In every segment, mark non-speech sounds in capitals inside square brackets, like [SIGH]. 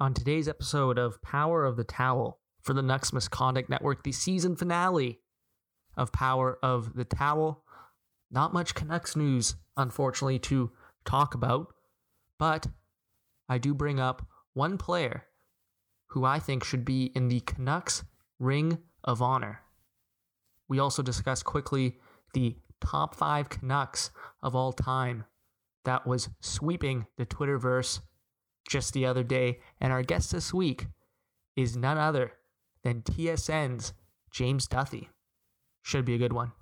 on today's episode of Power of the Towel for the Nucks Misconduct Network, the season finale of Power of the Towel. Not much Canucks news, unfortunately, to talk about, but I do bring up one player who I think should be in the Canucks Ring of Honor. We also discuss quickly the top five Canucks of all time that was sweeping the Twitterverse just the other day. And our guest this week is none other than TSN's James Duthie. Should be a good one.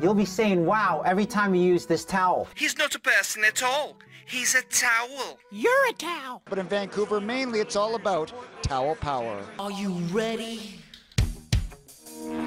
You'll be saying wow every time you use this towel. He's not a person at all. He's a towel. You're a towel. But in Vancouver, mainly it's all about towel power. Are you ready? All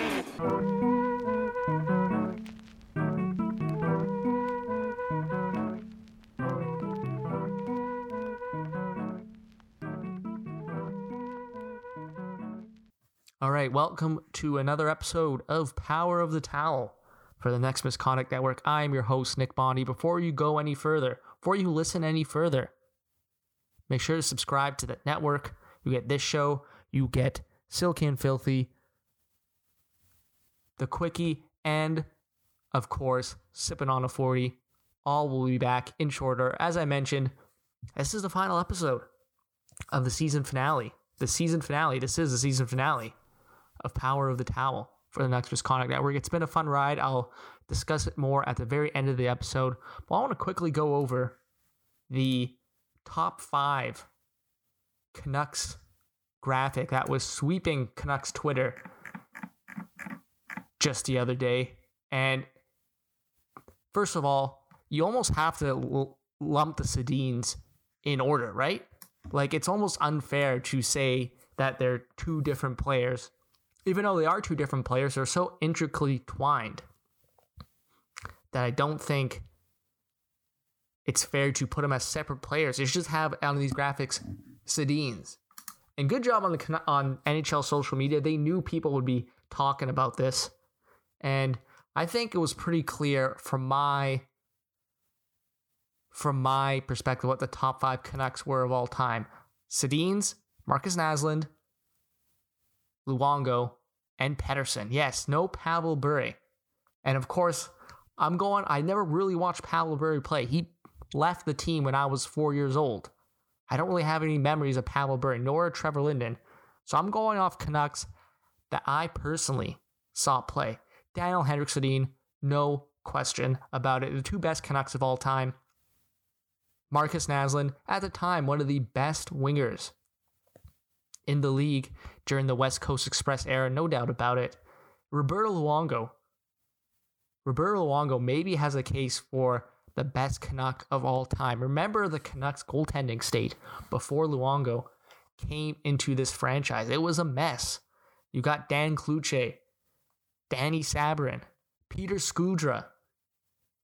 right, welcome to another episode of Power of the Towel for the Nucks Misconduct Network. I am your host, Nick Bondi. Before you go any further, before you listen any further, make sure to subscribe to the network. You get this show, you get Silky and Filthy, The Quickie, and of course, Sipping on a 40. All will be back in shorter. As I mentioned, this is the final episode of the season finale. The season finale. This is the season finale of Power of the Towel for the Nucks Misconduct Network. It's been a fun ride. I'll discuss it more at the very end of the episode. But I want to quickly go over the top five Canucks graphic that was sweeping Canucks Twitter just the other day. And first of all, you almost have to l- lump the Sedins in order, right? Like it's almost unfair to say that they're two different players even though they are two different players, they're so intricately twined that I don't think it's fair to put them as separate players. They should just have on these graphics Sedins. And good job on the on NHL social media. They knew people would be talking about this, and I think it was pretty clear from my from my perspective what the top five Canucks were of all time: Sedins, Markus Naslund, Luongo, and Pettersson. Yes, no Pavel Bure. And of course, I'm going, I never really watched Pavel Bure play. He left the team when I was four years old. I don't really have any memories of Pavel Bure, nor Trevor Linden. So I'm going off Canucks that I personally saw play. Daniel Henrik Sedin, no question about it. The two best Canucks of all time. Markus Naslund, at the time, one of the best wingers in the league during the West Coast Express era, no doubt about it. Roberto Luongo. Roberto Luongo maybe has a case for the best Canuck of all time. Remember the Canucks goaltending state before Luongo came into this franchise. It was a mess. You got Dan Cloutier, Danny Sabourin, Peter Skudra,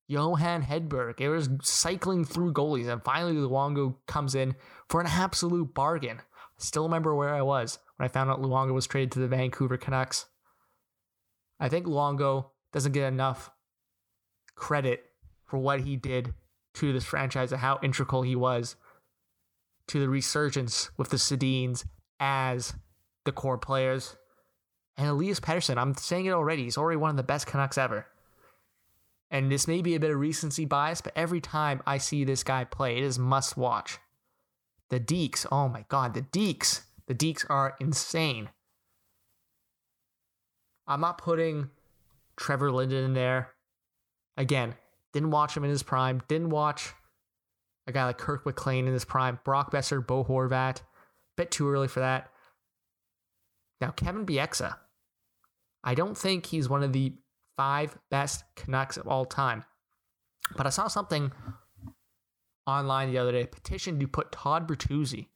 Johan Hedberg. It was cycling through goalies, and finally Luongo comes in for an absolute bargain. I Still remember where I was when I found out Luongo was traded to the Vancouver Canucks. I think Luongo doesn't get enough credit for what he did to this franchise and how integral he was to the resurgence with the Sedins as the core players. And Elias Pettersson, I'm saying it already, he's already one of the best Canucks ever. And this may be a bit of recency bias, but every time I see this guy play, it is must watch. The Deeks, oh my god, the Deeks. The Deeks are insane. I'm not putting Trevor Linden in there. Again, didn't watch him in his prime. Didn't watch a guy like Kirk McLean in his prime. Brock Boeser, Bo Horvat. Bit too early for that. Now, Kevin Bieksa. I don't think he's one of the five best Canucks of all time. But I saw something online the other day petition to put Todd Bertuzzi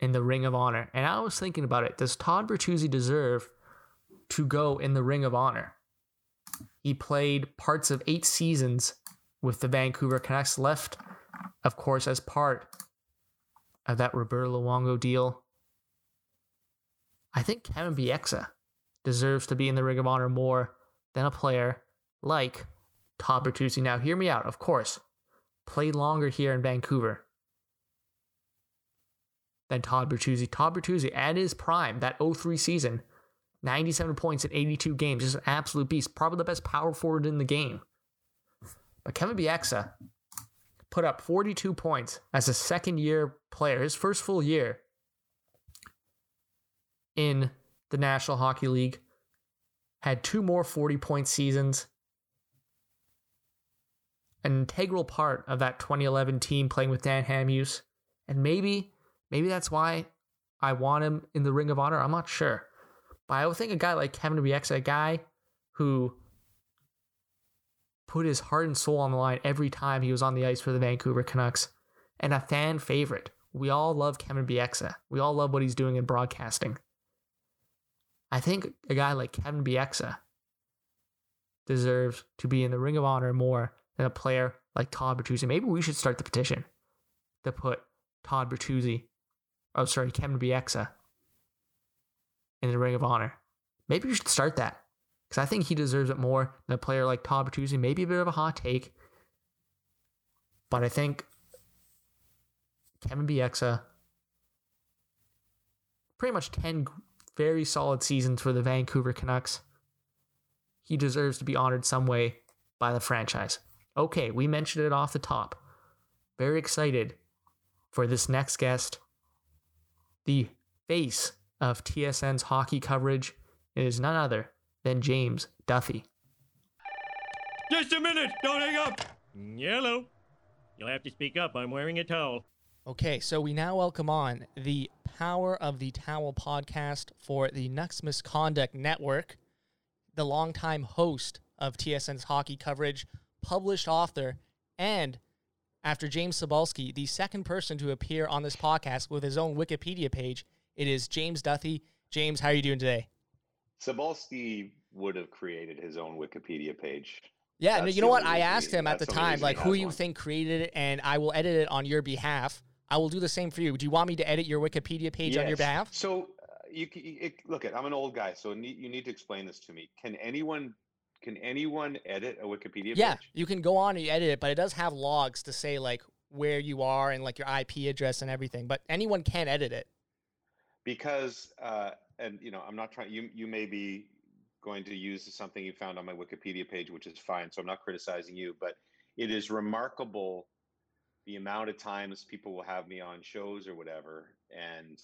in the Ring of Honor. And I was thinking about it. Does Todd Bertuzzi deserve to go in the Ring of Honor? He played parts of eight seasons with the Vancouver Canucks, left, of course, as part of that Roberto Luongo deal. I think Kevin Bieksa deserves to be in the Ring of Honor more than a player like Todd Bertuzzi. Now, hear me out. Of course, played longer here in Vancouver than Todd Bertuzzi. Todd Bertuzzi at his prime, that 03 season, 97 points in 82 games, just an absolute beast. Probably the best power forward in the game. But Kevin Bieksa put up 42 points as a second year player, his first full year in the National Hockey League. Had two more 40 point seasons. An integral part of that 2011 team playing with Dan Hamhuis. And maybe, maybe that's why I want him in the Ring of Honor. I'm not sure. But I would think a guy like Kevin Bieksa, a guy who put his heart and soul on the line every time he was on the ice for the Vancouver Canucks, and a fan favorite. We all love Kevin Bieksa. We all love what he's doing in broadcasting. I think a guy like Kevin Bieksa deserves to be in the Ring of Honor more than a player like Todd Bertuzzi. Maybe we should start the petition to put Todd Bertuzzi, oh sorry, Kevin Bieksa in the Ring of Honor. Maybe we should start that because I think he deserves it more than a player like Todd Bertuzzi. Maybe a bit of a hot take, but I think Kevin Bieksa, pretty much 10 very solid seasons for the Vancouver Canucks. He deserves to be honored some way by the franchise. Okay, we mentioned it off the top. Very excited for this next guest, the face of TSN's hockey coverage. It is none other than James Duthie. Just a minute! Don't hang up! Yellow. You'll have to speak up. I'm wearing a towel. Okay, so we now welcome on the Power of the Towel podcast for the Nucks Misconduct Network, the longtime host of TSN's hockey coverage, published author, and after James Sabalski, the second person to appear on this podcast with his own Wikipedia page, it is James Duthie. James, how are you doing today? Sabalski would have created his own Wikipedia page. Yeah, no, you know what? I asked him at the that's the only time, like, who you one. think created it, and I will edit it on your behalf. I will do the same for you. Do you want me to edit your Wikipedia page on your Yes. behalf? So uh, you, it, look at I'm an old guy, so need, you need to explain this to me. Can anyone can anyone edit a Wikipedia Yeah, page? Yeah, you can go on and you edit it, but it does have logs to say like where you are and like your IP address and everything. But anyone can edit it. Because uh, and you know I'm not trying. You you may be going to use something you found on my Wikipedia page, which is fine. So I'm not criticizing you, but it is remarkable the amount of times people will have me on shows or whatever, and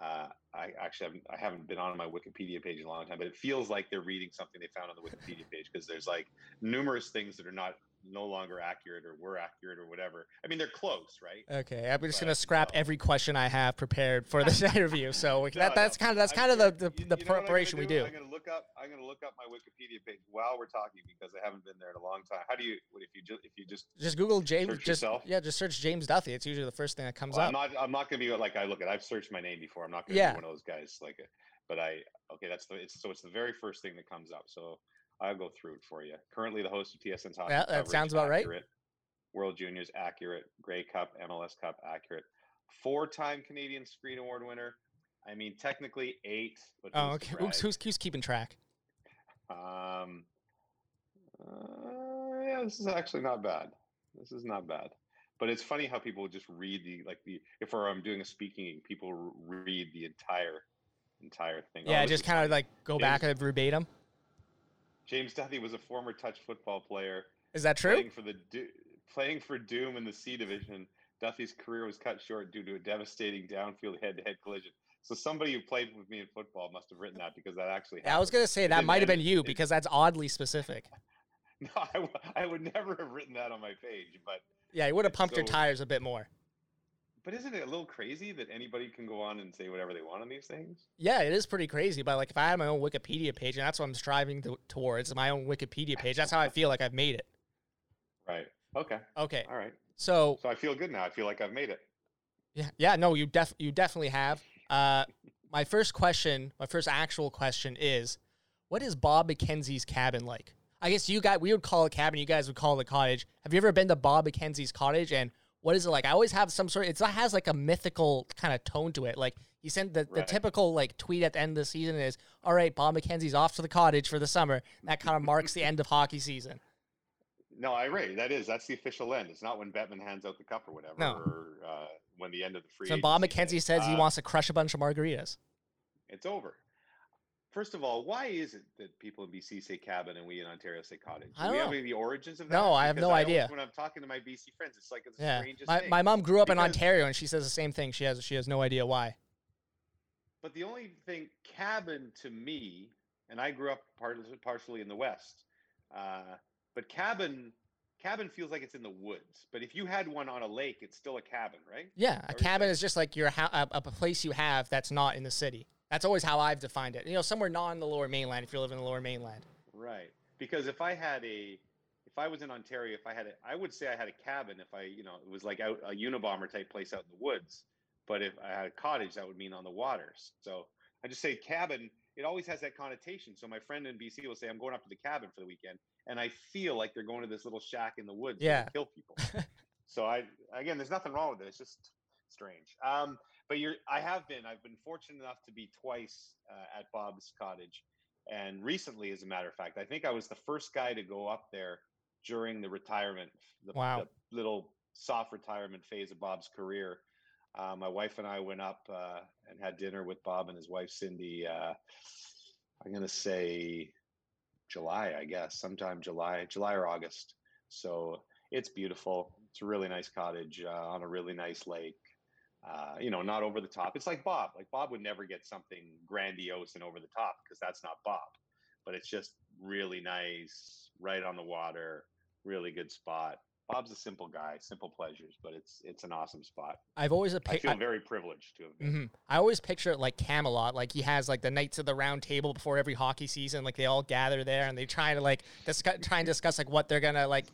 uh, I actually haven't, I haven't been on my Wikipedia page in a long time, but it feels like they're reading something they found on the Wikipedia page because there's like numerous things that are not no longer accurate or were accurate or whatever. I mean, they're close, right? Okay, I'm just But, gonna scrap no. every question I have prepared for this [LAUGHS] interview. So No, that, that's no, kind of that's I'm kind of the the, you- the you preparation we do. I'm gonna look up. I'm gonna look up my Wikipedia page while we're talking because I haven't been there in a long time. How do you? What if you just if you just? Just Google James. Just yourself? yeah, just search James Duthie. It's usually the first thing that comes Well, up. I'm not. I'm not gonna be like I look at. I've searched my name before. I'm not gonna Yeah. be one of those guys like it. But I okay. That's the. It's so it's the very first thing that comes up. So I'll go through it for you. Currently, the host of TSN's hockey. Yeah, that sounds about right. accurate. World Juniors accurate. Grey Cup, MLS Cup accurate. Four-time Canadian Screen Award winner. I mean, technically eight. But oh, okay. Who's, who's who's keeping track? Um, uh, yeah, this is actually not bad. This is not bad. But it's funny how people just read the like the if I'm doing a speaking, people read the entire entire thing. Oh, Yeah, this just kind of like go back and verbatim. James Duthie was a former touch football player Is that true? playing for the playing for Doom in the C division. Duthie's career was cut short due to a devastating downfield head-to-head collision. So somebody who played with me in football must have written that because that actually. Yeah, I was gonna say that might have been you because that's oddly specific. [LAUGHS] No, I, w- I would never have written that on my page, but Yeah, you would have pumped your tires a bit more. But isn't it a little crazy that anybody can go on and say whatever they want on these things? Yeah, it is pretty crazy. But like, if I had my own Wikipedia page, and that's what I'm striving to, towards, my own Wikipedia page, that's how I feel like I've made it. Right. Okay. Okay, All right. so So I feel good now. I feel like I've made it. Yeah, yeah, no, you def you definitely have. Uh, my first question, my first actual question is, what is Bob McKenzie's cabin like? I guess you guys, we would call it cabin, you guys would call it a cottage. Have you ever been to Bob McKenzie's cottage? And what is it like? I always have some sort. It's, it has like a mythical kind of tone to it. Like He sent the, the typical like tweet at the end of the season is, "All right, Bob McKenzie's off to the cottage for the summer." That kind of marks the end of hockey season. No, I agree. That is that's the official end. It's not when Bettman hands out the cup or whatever, No. or uh, when the end of the free. So Bob McKenzie says he Uh, wants to crush a bunch of margaritas. It's over. First of all, why is it that people in BC say cabin and we in Ontario say cottage? I Do don't we have know. any the origins of that? No, I have Because no always- idea. when I'm talking to my BC friends, it's like it's the Yeah, strangest my, thing. my mom grew up in Because- Ontario and she says the same thing. She has she has no idea why. But the only thing, cabin to me, and I grew up part, partially in the West, uh, but cabin, cabin feels like it's in the woods. But if you had one on a lake, it's still a cabin, right? Yeah, a Or cabin is just like your hou- a, a place you have that's not in the city. That's always how I've defined it. You know, somewhere not in the Lower Mainland if you're living in the Lower Mainland. Right. Because if I had a, if I was in Ontario, if I had a, I would say I had a cabin if I, you know, it was like out a Unabomber type place out in the woods. But if I had a cottage, that would mean on the waters. So I just say cabin. It always has that connotation. So my friend in BC will say, "I'm going up to the cabin for the weekend," and I feel like they're going to this little shack in the woods Yeah. kill people. [LAUGHS] so I, again, there's nothing wrong with it. It's just strange. Um, but you're, I have been, I've been fortunate enough to be twice uh, at Bob's cottage, and recently, as a matter of fact, I think I was the first guy to go up there during the retirement, the, Wow. the little soft retirement phase of Bob's career. Uh, my wife and I went up uh, and had dinner with Bob and his wife Cindy. Uh, I'm gonna say July, I guess, sometime July, July or August. So it's beautiful. It's a really nice cottage uh, on a really nice lake. Uh, you know, not over the top. It's like Bob. Like Bob would never get something grandiose and over the top because that's not Bob. But it's just really nice, right on the water, really good spot. Bob's a simple guy, simple pleasures, but it's it's an awesome spot. I've always a I feel very privileged to have been. hmm I always picture it like Camelot, like he has like the Knights of the Round Table before every hockey season, like they all gather there and they try to like discuss, try and discuss like what they're gonna like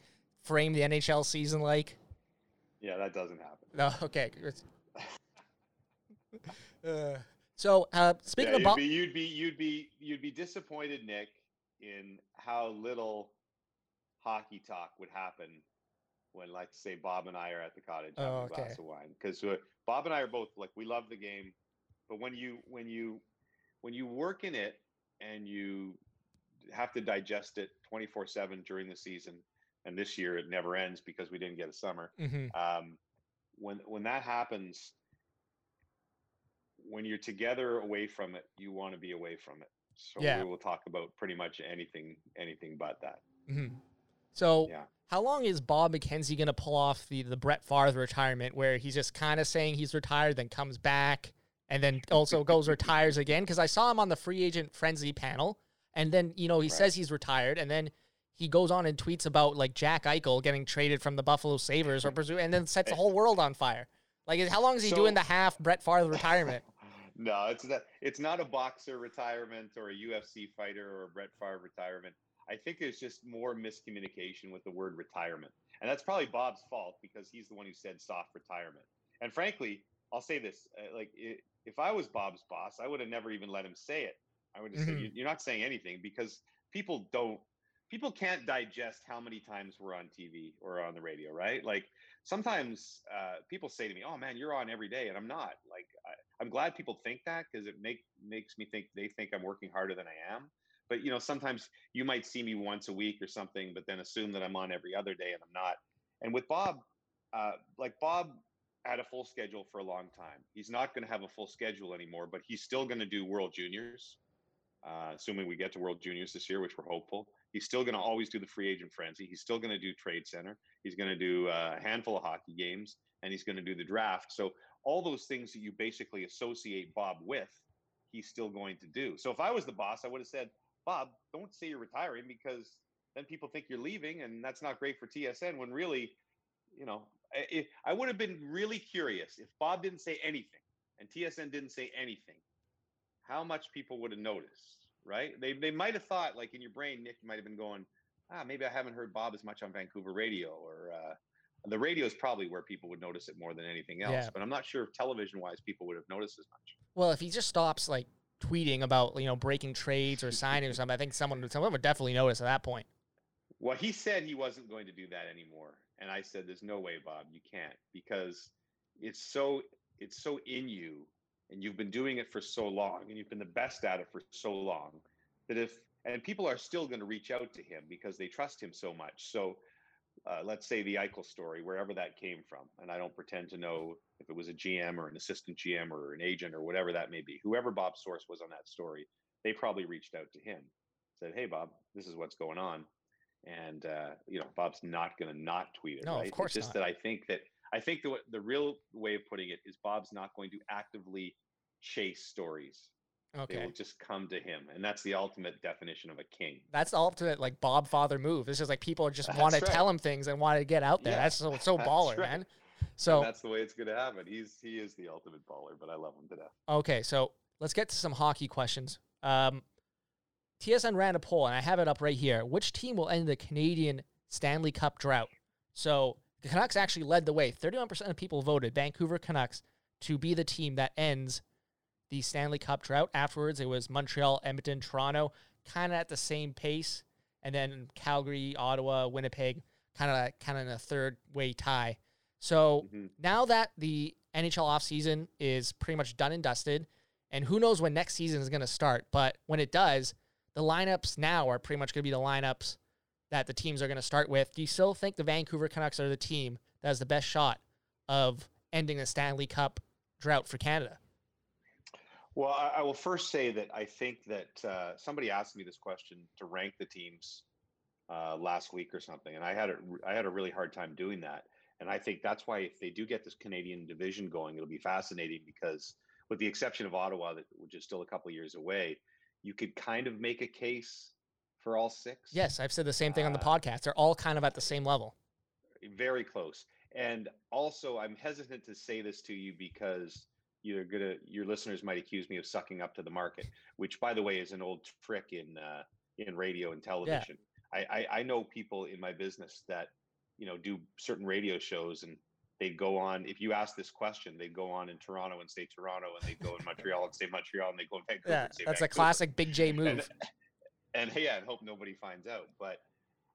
frame the NHL season like. Yeah, that doesn't happen. No, [LAUGHS] okay. [LAUGHS] Uh, so uh, speaking Yeah, of you'd you'd be you'd be you'd be disappointed, Nick, in how little hockey talk would happen when, like, say, Bob and I are at the cottage having Oh, a glass of wine. Because Bob and I are both like we love the game, but when you when you when you work in it and you have to digest it twenty four seven during the season, and this year it never ends because we didn't get a summer Mhm. um, when when that happens when you're together away from it you want to be away from it so Yeah. we will talk about pretty much anything anything but that Mhm. so yeah how long is Bob McKenzie gonna pull off the the Brett Favre retirement, where he's just kind of saying he's retired, then comes back, and then also goes [LAUGHS] retires again? Because I saw him on the free agent frenzy panel, and then you know he Right. says he's retired, and then he goes on and tweets about like Jack Eichel getting traded from the Buffalo Sabres, or presume, and then sets the whole world on fire. Like, how long is he doing the half Brett Favre retirement? [LAUGHS] no it's not it's not a boxer retirement or a ufc fighter or a brett Favre retirement i think there's just more miscommunication with the word retirement and that's probably bob's fault because he's the one who said soft retirement and frankly i'll say this uh, like i if i was bob's boss i would have never even let him say it i would have said Mhm. "You- you're not saying anything because people don't people can't digest how many times we're on tv or on the radio right? Like sometimes uh, people say to me oh man you're on every day and i'm not. Like I, i'm glad people think that because it make makes me think they think i'm working harder than i am. But you know sometimes you might see me once a week or something but then assume that i'm on every other day and i'm not. And with bob uh, like bob had a full schedule for a long time. He's not going to have a full schedule anymore but he's still going to do world juniors uh, assuming we get to world juniors this year which we're hopeful he's still going to always do the free agent frenzy he's still going to do trade center he's going to do uh, a handful of hockey games and he's going to do the draft. So all those things that you basically associate bob with he's still going to do. So if i was the boss i would have said bob don't say you're retiring because then people think you're leaving and that's not great for tsn when really you know I- i would have been really curious. If bob didn't say anything and tsn didn't say anything how much people would have noticed right they, they might have thought like in your brain nick you might have been going ah maybe i haven't heard bob as much on vancouver radio or uh, the radio is probably where people would notice it more than anything else Yeah. but i'm not sure if television wise people would have noticed as much Well, if he just stops like tweeting about you know breaking trades or signing or something, I think someone someone would definitely notice at that point. Well, he said he wasn't going to do that anymore, and I said, "There's no way, Bob. You can't because it's so it's so in you and you've been doing it for so long, and you've been the best at it for so long, that if and people are still going to reach out to him because they trust him so much. So uh, let's say the Eichel story, wherever that came from, and I don't pretend to know if it was a GM or an assistant GM or an agent or whatever that may be. Whoever Bob's source was on that story, they probably reached out to him, said, "Hey, Bob, this is what's going on," and uh, you know, Bob's not going to not tweet it. No, of right? course It's just not. that I think that I think the the real way of putting it is Bob's not going to actively chase stories. Okay. They will just come to him, and that's the ultimate definition of a king. That's the ultimate like Bob Father move. It's just like people just want to right. tell him things and want to get out there. Yeah, that's so so [LAUGHS] baller, right. man. And So that's the way it's going to happen. He's he is the ultimate baller, but I love him to death. okay, so let's get to some hockey questions. Um, TSN ran a poll, and I have it up right here. Which team will end the Canadian Stanley Cup drought? So the Canucks actually led the way. Thirty-one percent of people voted Vancouver Canucks to be the team that ends the Stanley Cup drought. Afterwards, it was Montreal, Edmonton, Toronto, kind of at the same pace, and then Calgary, Ottawa, Winnipeg, kind of kind of in a third way tie. So Mhm. now that the NHL offseason is pretty much done and dusted, and who knows when next season is going to start, but when it does, the lineups now are pretty much going to be the lineups that the teams are going to start with. Do you still think the Vancouver Canucks are the team that has the best shot of ending the Stanley Cup drought for Canada? Well, I, I will first say that I think that uh, somebody asked me this question to rank the teams uh, last week or something, and I had a, I had a really hard time doing that. And I think that's why if they do get this Canadian division going, it'll be fascinating because, with the exception of Ottawa, which is still a couple years away, you could kind of make a case for all six. Yes, I've said the same thing on the Uh, podcast. They're all kind of at the same level. very close. And also, I'm hesitant to say this to you because you're gonna your listeners might accuse me of sucking up to the market, which, by the way, is an old trick in uh, in radio and television. I, I I know people in my business that you know do certain radio shows and they go on. If you ask this question, they go on in Toronto and say Toronto, and they go in Montreal and say Montreal, and they go in Vancouver Yeah, and say that's a classic Big J move. and, and yeah, and hope nobody finds out. But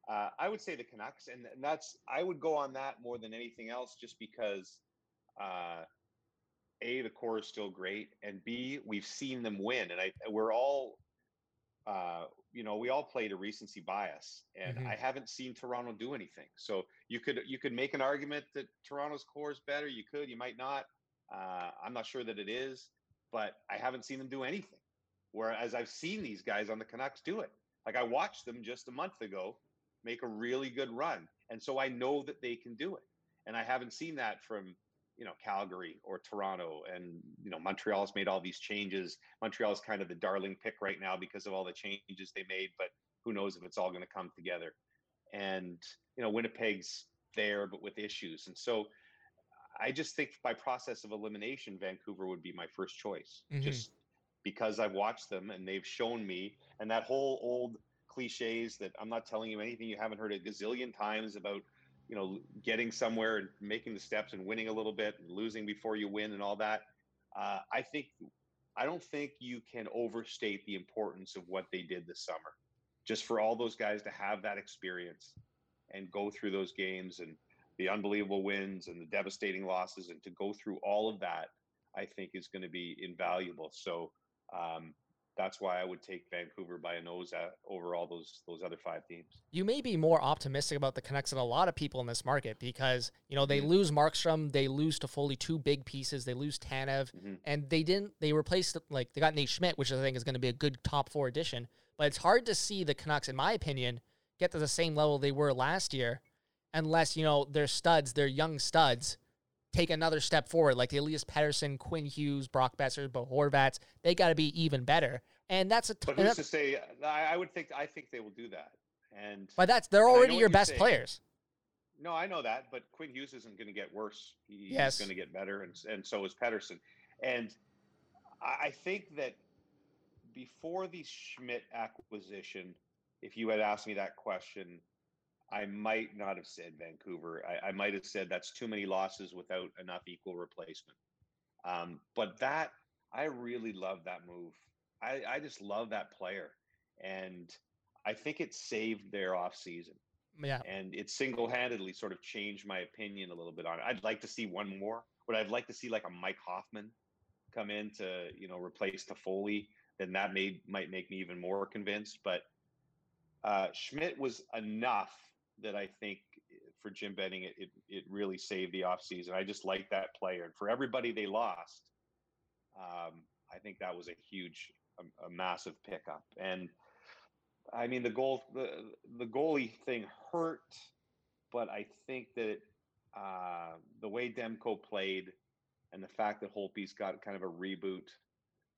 uh, I would say the Canucks, and, and that's I would go on that more than anything else, just because uh, a the core is still great, and b we've seen them win, and I we're all. Uh, you know, we all played a recency bias, and Mhm. I haven't seen Toronto do anything. So you could you could make an argument that Toronto's core is better. You could, you might not. Uh, I'm not sure that it is, but I haven't seen them do anything. Whereas I've seen these guys on the Canucks do it. Like I watched them just a month ago make a really good run. And so I know that they can do it. And I haven't seen that from, you know, Calgary or Toronto. And, you know, Montreal's made all these changes. Montreal's kind of the darling pick right now because of all the changes they made, but who knows if it's all going to come together. And, you know, Winnipeg's there, but with issues. And so I just think by process of elimination, Vancouver would be my first choice. Mhm. Just because I've watched them and they've shown me, and that whole old cliches that I'm not telling you anything you haven't heard a gazillion times about, you know, getting somewhere and making the steps and winning a little bit and losing before you win and all that. Uh, I think, I don't think you can overstate the importance of what they did this summer. Just for all those guys to have that experience and go through those games and the unbelievable wins and the devastating losses and to go through all of that, I think is going to be invaluable. So um, that's why I would take Vancouver by a nose at, over all those those other five teams. you may be more optimistic about the Canucks than a lot of people in this market because you know they Mhm. lose Markstrom, they lose Toffoli two big pieces, they lose Tanev, Mhm. and they didn't. They replaced like they got Nate Schmidt, which I think is going to be a good top four addition. But it's hard to see the Canucks, in my opinion, get to the same level they were last year, unless you know their studs, their young studs, take another step forward, like the Elias Pettersson, Quinn Hughes, Brock Boeser, Bo Horvats. They got to be even better, and that's a. T- But who's to say? I, I would think I think they will do that. And but that's they're and I know already your best saying. players. no, I know that. But Quinn Hughes isn't going to get worse. He's Yes. going to get better, and and so is Pettersson. And I think that before the Schmidt acquisition, if you had asked me that question, I might not have said Vancouver. I, I might have said that's too many losses without enough equal replacement. Um, but that I really love that move. I, I just love that player, and I think it saved their offseason Yeah, and it single-handedly sort of changed my opinion a little bit on it. I'd like to see one more. Would I'd like to see like a Mike Hoffman come in to you know replace Toffoli, then that may might make me even more convinced. But uh, Schmidt was enough that I think for Jim Benning it, it it really saved the offseason. I just like that player, and for everybody they lost, um, I think that was a huge, a, a massive pickup. And I mean the goal the the goalie thing hurt, but I think that uh, the way Demko played and the fact that Holtby's got kind of a reboot,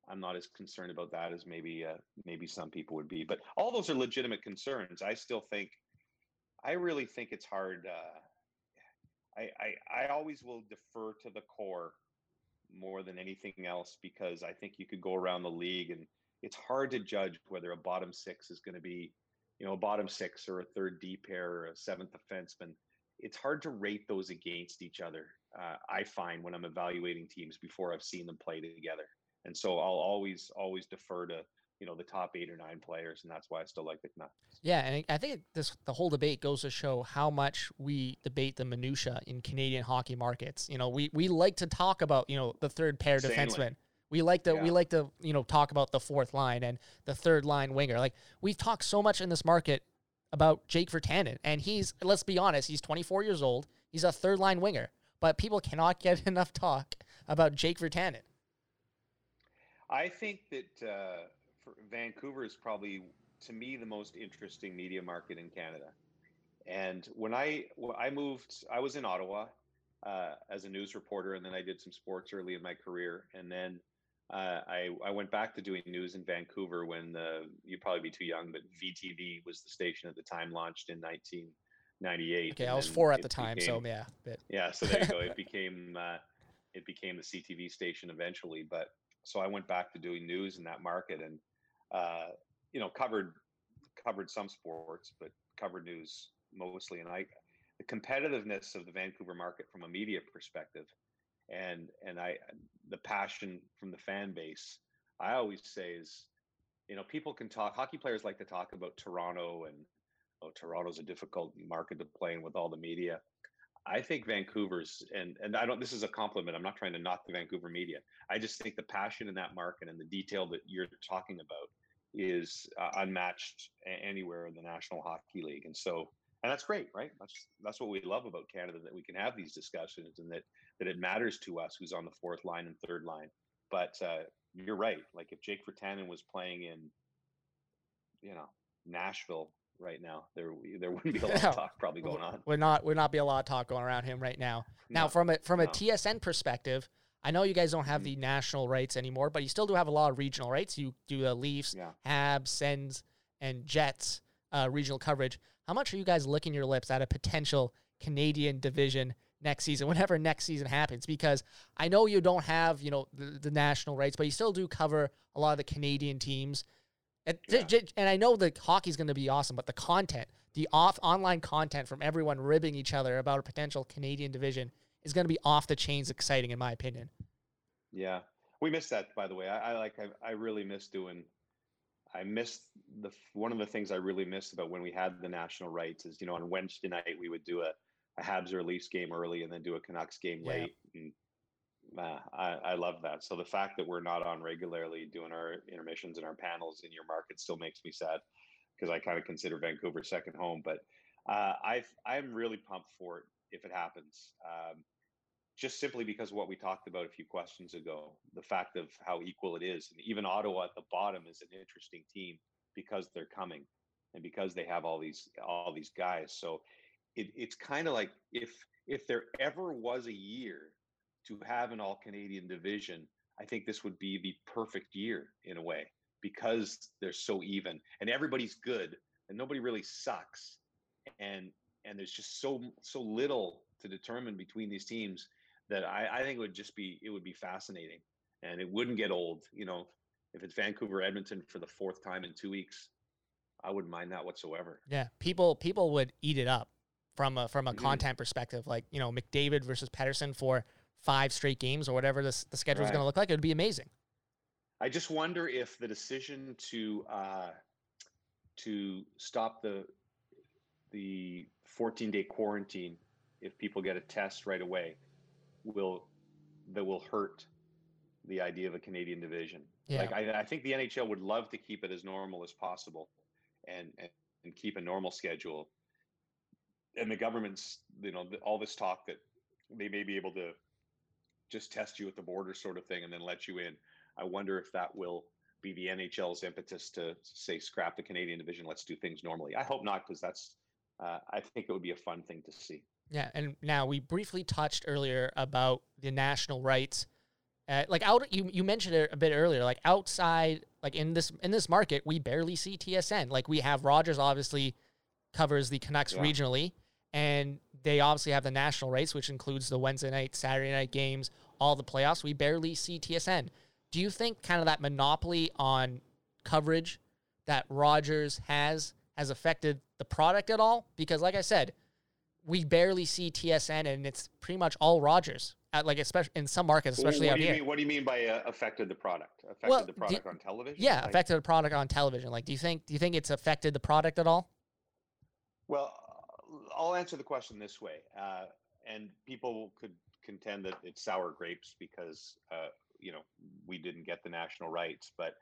I'm not as concerned about that as maybe uh, maybe some people would be. But all those are legitimate concerns. I still think, I really think it's hard. Uh, I, I I always will defer to the core more than anything else because I think you could go around the league and it's hard to judge whether a bottom six is going to be, you know, a bottom six or a third D pair or a seventh defenseman. It's hard to rate those against each other. Uh, I find when I'm evaluating teams before I've seen them play together, and so I'll always always defer to you know the top eight or nine players, and that's why I still like the Canucks. Yeah, and I think this the whole debate goes to show how much we debate the minutia in Canadian hockey markets. You know, we we like to talk about you know the third pair Insanely. defenseman. We like to we like to you know talk about the fourth line and the third line winger. Like we've talked so much in this market about Jake Virtanen, and he's let's be honest, he's 24 years old. He's a third line winger, but people cannot get [LAUGHS] enough talk about Jake Virtanen. I think that uh, Vancouver is probably, to me, the most interesting media market in Canada. And when I when I moved, I was in Ottawa uh, as a news reporter, and then I did some sports early in my career, and then uh, I I went back to doing news in Vancouver when the you'd probably be too young, but VTV was the station at the time, launched in 1998. Okay, I was four at the time, became- so yeah, yeah, so there you go. It [LAUGHS] became uh, it became the CTV station eventually, but so I went back to doing news in that market and uh, you know covered covered some sports, but covered news mostly. And I the competitiveness of the Vancouver market from a media perspective, and and I the passion from the fan base. I always say is, you know, people can talk. Hockey players like to talk about Toronto and oh, Toronto's a difficult market to play in with all the media. I think Vancouver's and and I don't. This is a compliment. I'm not trying to knock the Vancouver media. I just think the passion in that market and the detail that you're talking about is uh, unmatched anywhere in the National Hockey League. And so, and that's great, right? That's that's what we love about Canada that we can have these discussions and that that it matters to us who's on the fourth line and third line. But uh, you're right. Like if Jake Virtanen was playing in, you know, Nashville right now, there there wouldn't be a lot No. of [LAUGHS] talk probably going on. would not would not be a lot of talk going around him right now. Now, No, from a from a no. TSN perspective, I know you guys don't have Mhm. the national rights anymore, but you still do have a lot of regional rights. You do the Leafs, Yeah. Habs, Sens, and Jets uh, regional coverage. How much are you guys licking your lips at a potential Canadian division next season, [LAUGHS] whenever next season happens? Because I know you don't have you know the, the national rights, but you still do cover a lot of the Canadian teams. And, Yeah. and I know the hockey's going to be awesome, but the content, the off online content from everyone ribbing each other about a potential Canadian division is going to be off the chains exciting, in my opinion. Yeah, we missed that, by the way. I, I like, I, I really miss doing. I missed the one of the things I really missed about when we had the national rights is you know on Wednesday night we would do a, a Habs or Leafs game early and then do a Canucks game Yeah. late. And, uh, I I love that. So the fact that we're not on regularly doing our intermissions and our panels in your market still makes me sad because I kind of consider Vancouver second home. But uh, I I'm really pumped for it if it happens. Um, just simply because of what we talked about a few questions ago, the fact of how equal it is, and even Ottawa at the bottom is an interesting team because they're coming and because they have all these all these guys. So it, it's kind of like if if there ever was a year to have an all Canadian division, I think this would be the perfect year in a way because they're so even and everybody's good and nobody really sucks and and there's just so so little to determine between these teams that I, I think it would just be it would be fascinating and it wouldn't get old you know if it's vancouver edmonton for the fourth time in two weeks i wouldn't mind that whatsoever Yeah, people people would eat it up from a from a Mhm. content perspective. Like you know McDavid versus Pettersson for five straight games or whatever this the schedule is going to look like. It would be amazing. i just wonder if the decision to uh to stop the the 14 day quarantine if people get a test right away will that will hurt the idea of a Canadian division. Yeah. Like I, I think the NHL would love to keep it as normal as possible, and and, and keep a normal schedule. And the government's, you know, all this talk that they may be able to just test you at the border, sort of thing, and then let you in. I wonder if that will be the NHL's impetus to say scrap the Canadian division. Let's do things normally. I hope not, because that's. Uh, I think it would be a fun thing to see. Yeah, and now we briefly touched earlier about the national rights. Uh, like out, you you mentioned it a bit earlier. Like outside, like in this in this market, we barely see TSN. Like we have Rogers, obviously covers the Canucks Yeah. regionally, and they obviously have the national rights, which includes the Wednesday night, Saturday night games, all the playoffs. We barely see TSN. Do you think kind of that monopoly on coverage that Rogers has has affected the product at all? Because, like I said, we barely see TSN, and it's pretty much all Rogers. At like especially in some markets, especially what out do you here. mean? What do you mean by uh, affected the product? Affected Well, the product on television? Yeah, Like- affected the product on television. Like, do you think do you think it's affected the product at all? Well, I'll answer the question this way, uh, and people could contend that it's sour grapes because uh, you know we didn't get the national rights, but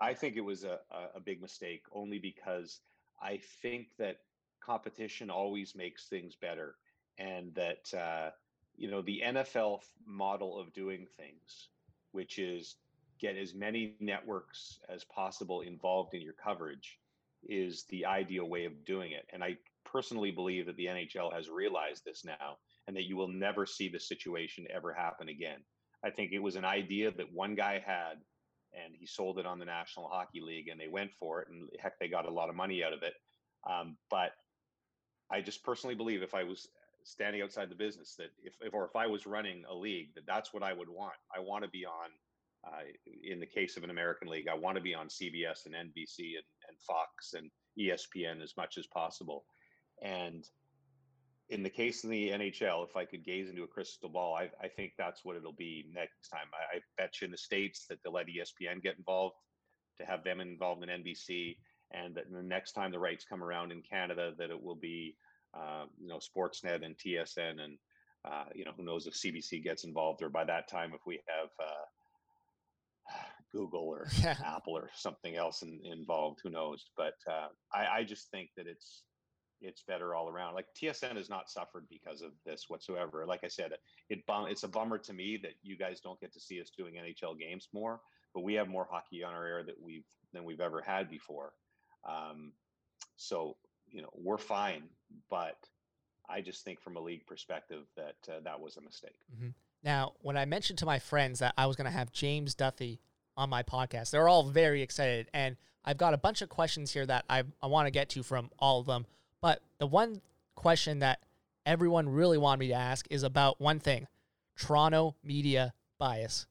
I think it was a, a big mistake only because I think that competition always makes things better, and that uh, you know the NFL model of doing things, which is get as many networks as possible involved in your coverage is the ideal way of doing it. And I personally believe that the NHL has realized this now and that you will never see this situation ever happen again. I think it was an idea that one guy had and he sold it on the National Hockey League and they went for it and heck they got a lot of money out of it. Um, but I just personally believe if I was standing outside the business that if, if or if I was running a league that that's what I would want. I want to be on uh, in the case of an American league, I want to be on CBS and NBC and, and Fox and ESPN as much as possible. And in the case of the NHL, if I could gaze into a crystal ball, I, I think that's what it'll be next time. I, I bet you in the States that they'll let ESPN get involved to have them involved in NBC. And that the next time the rights come around in Canada, that it will be, uh, you know, Sportsnet and TSN and, uh, you know, who knows if CBC gets involved or by that time, if we have, uh, [SIGHS] Google or [LAUGHS] Yeah. Apple or something else in, involved. Who knows? But uh, I, I just think that it's it's better all around. Like TSN has not suffered because of this whatsoever. Like I said, it bum, it's a bummer to me that you guys don't get to see us doing NHL games more. But we have more hockey on our air that we've than we've ever had before. Um, so you know we're fine, but I just think from a league perspective that uh, that was a mistake. Mm-hmm. Now, when I mentioned to my friends that I was going to have James Duthie on my podcast, they're all very excited. And I've got a bunch of questions here that I, I want to get to from all of them. But the one question that everyone really wanted me to ask is about one thing Toronto media bias.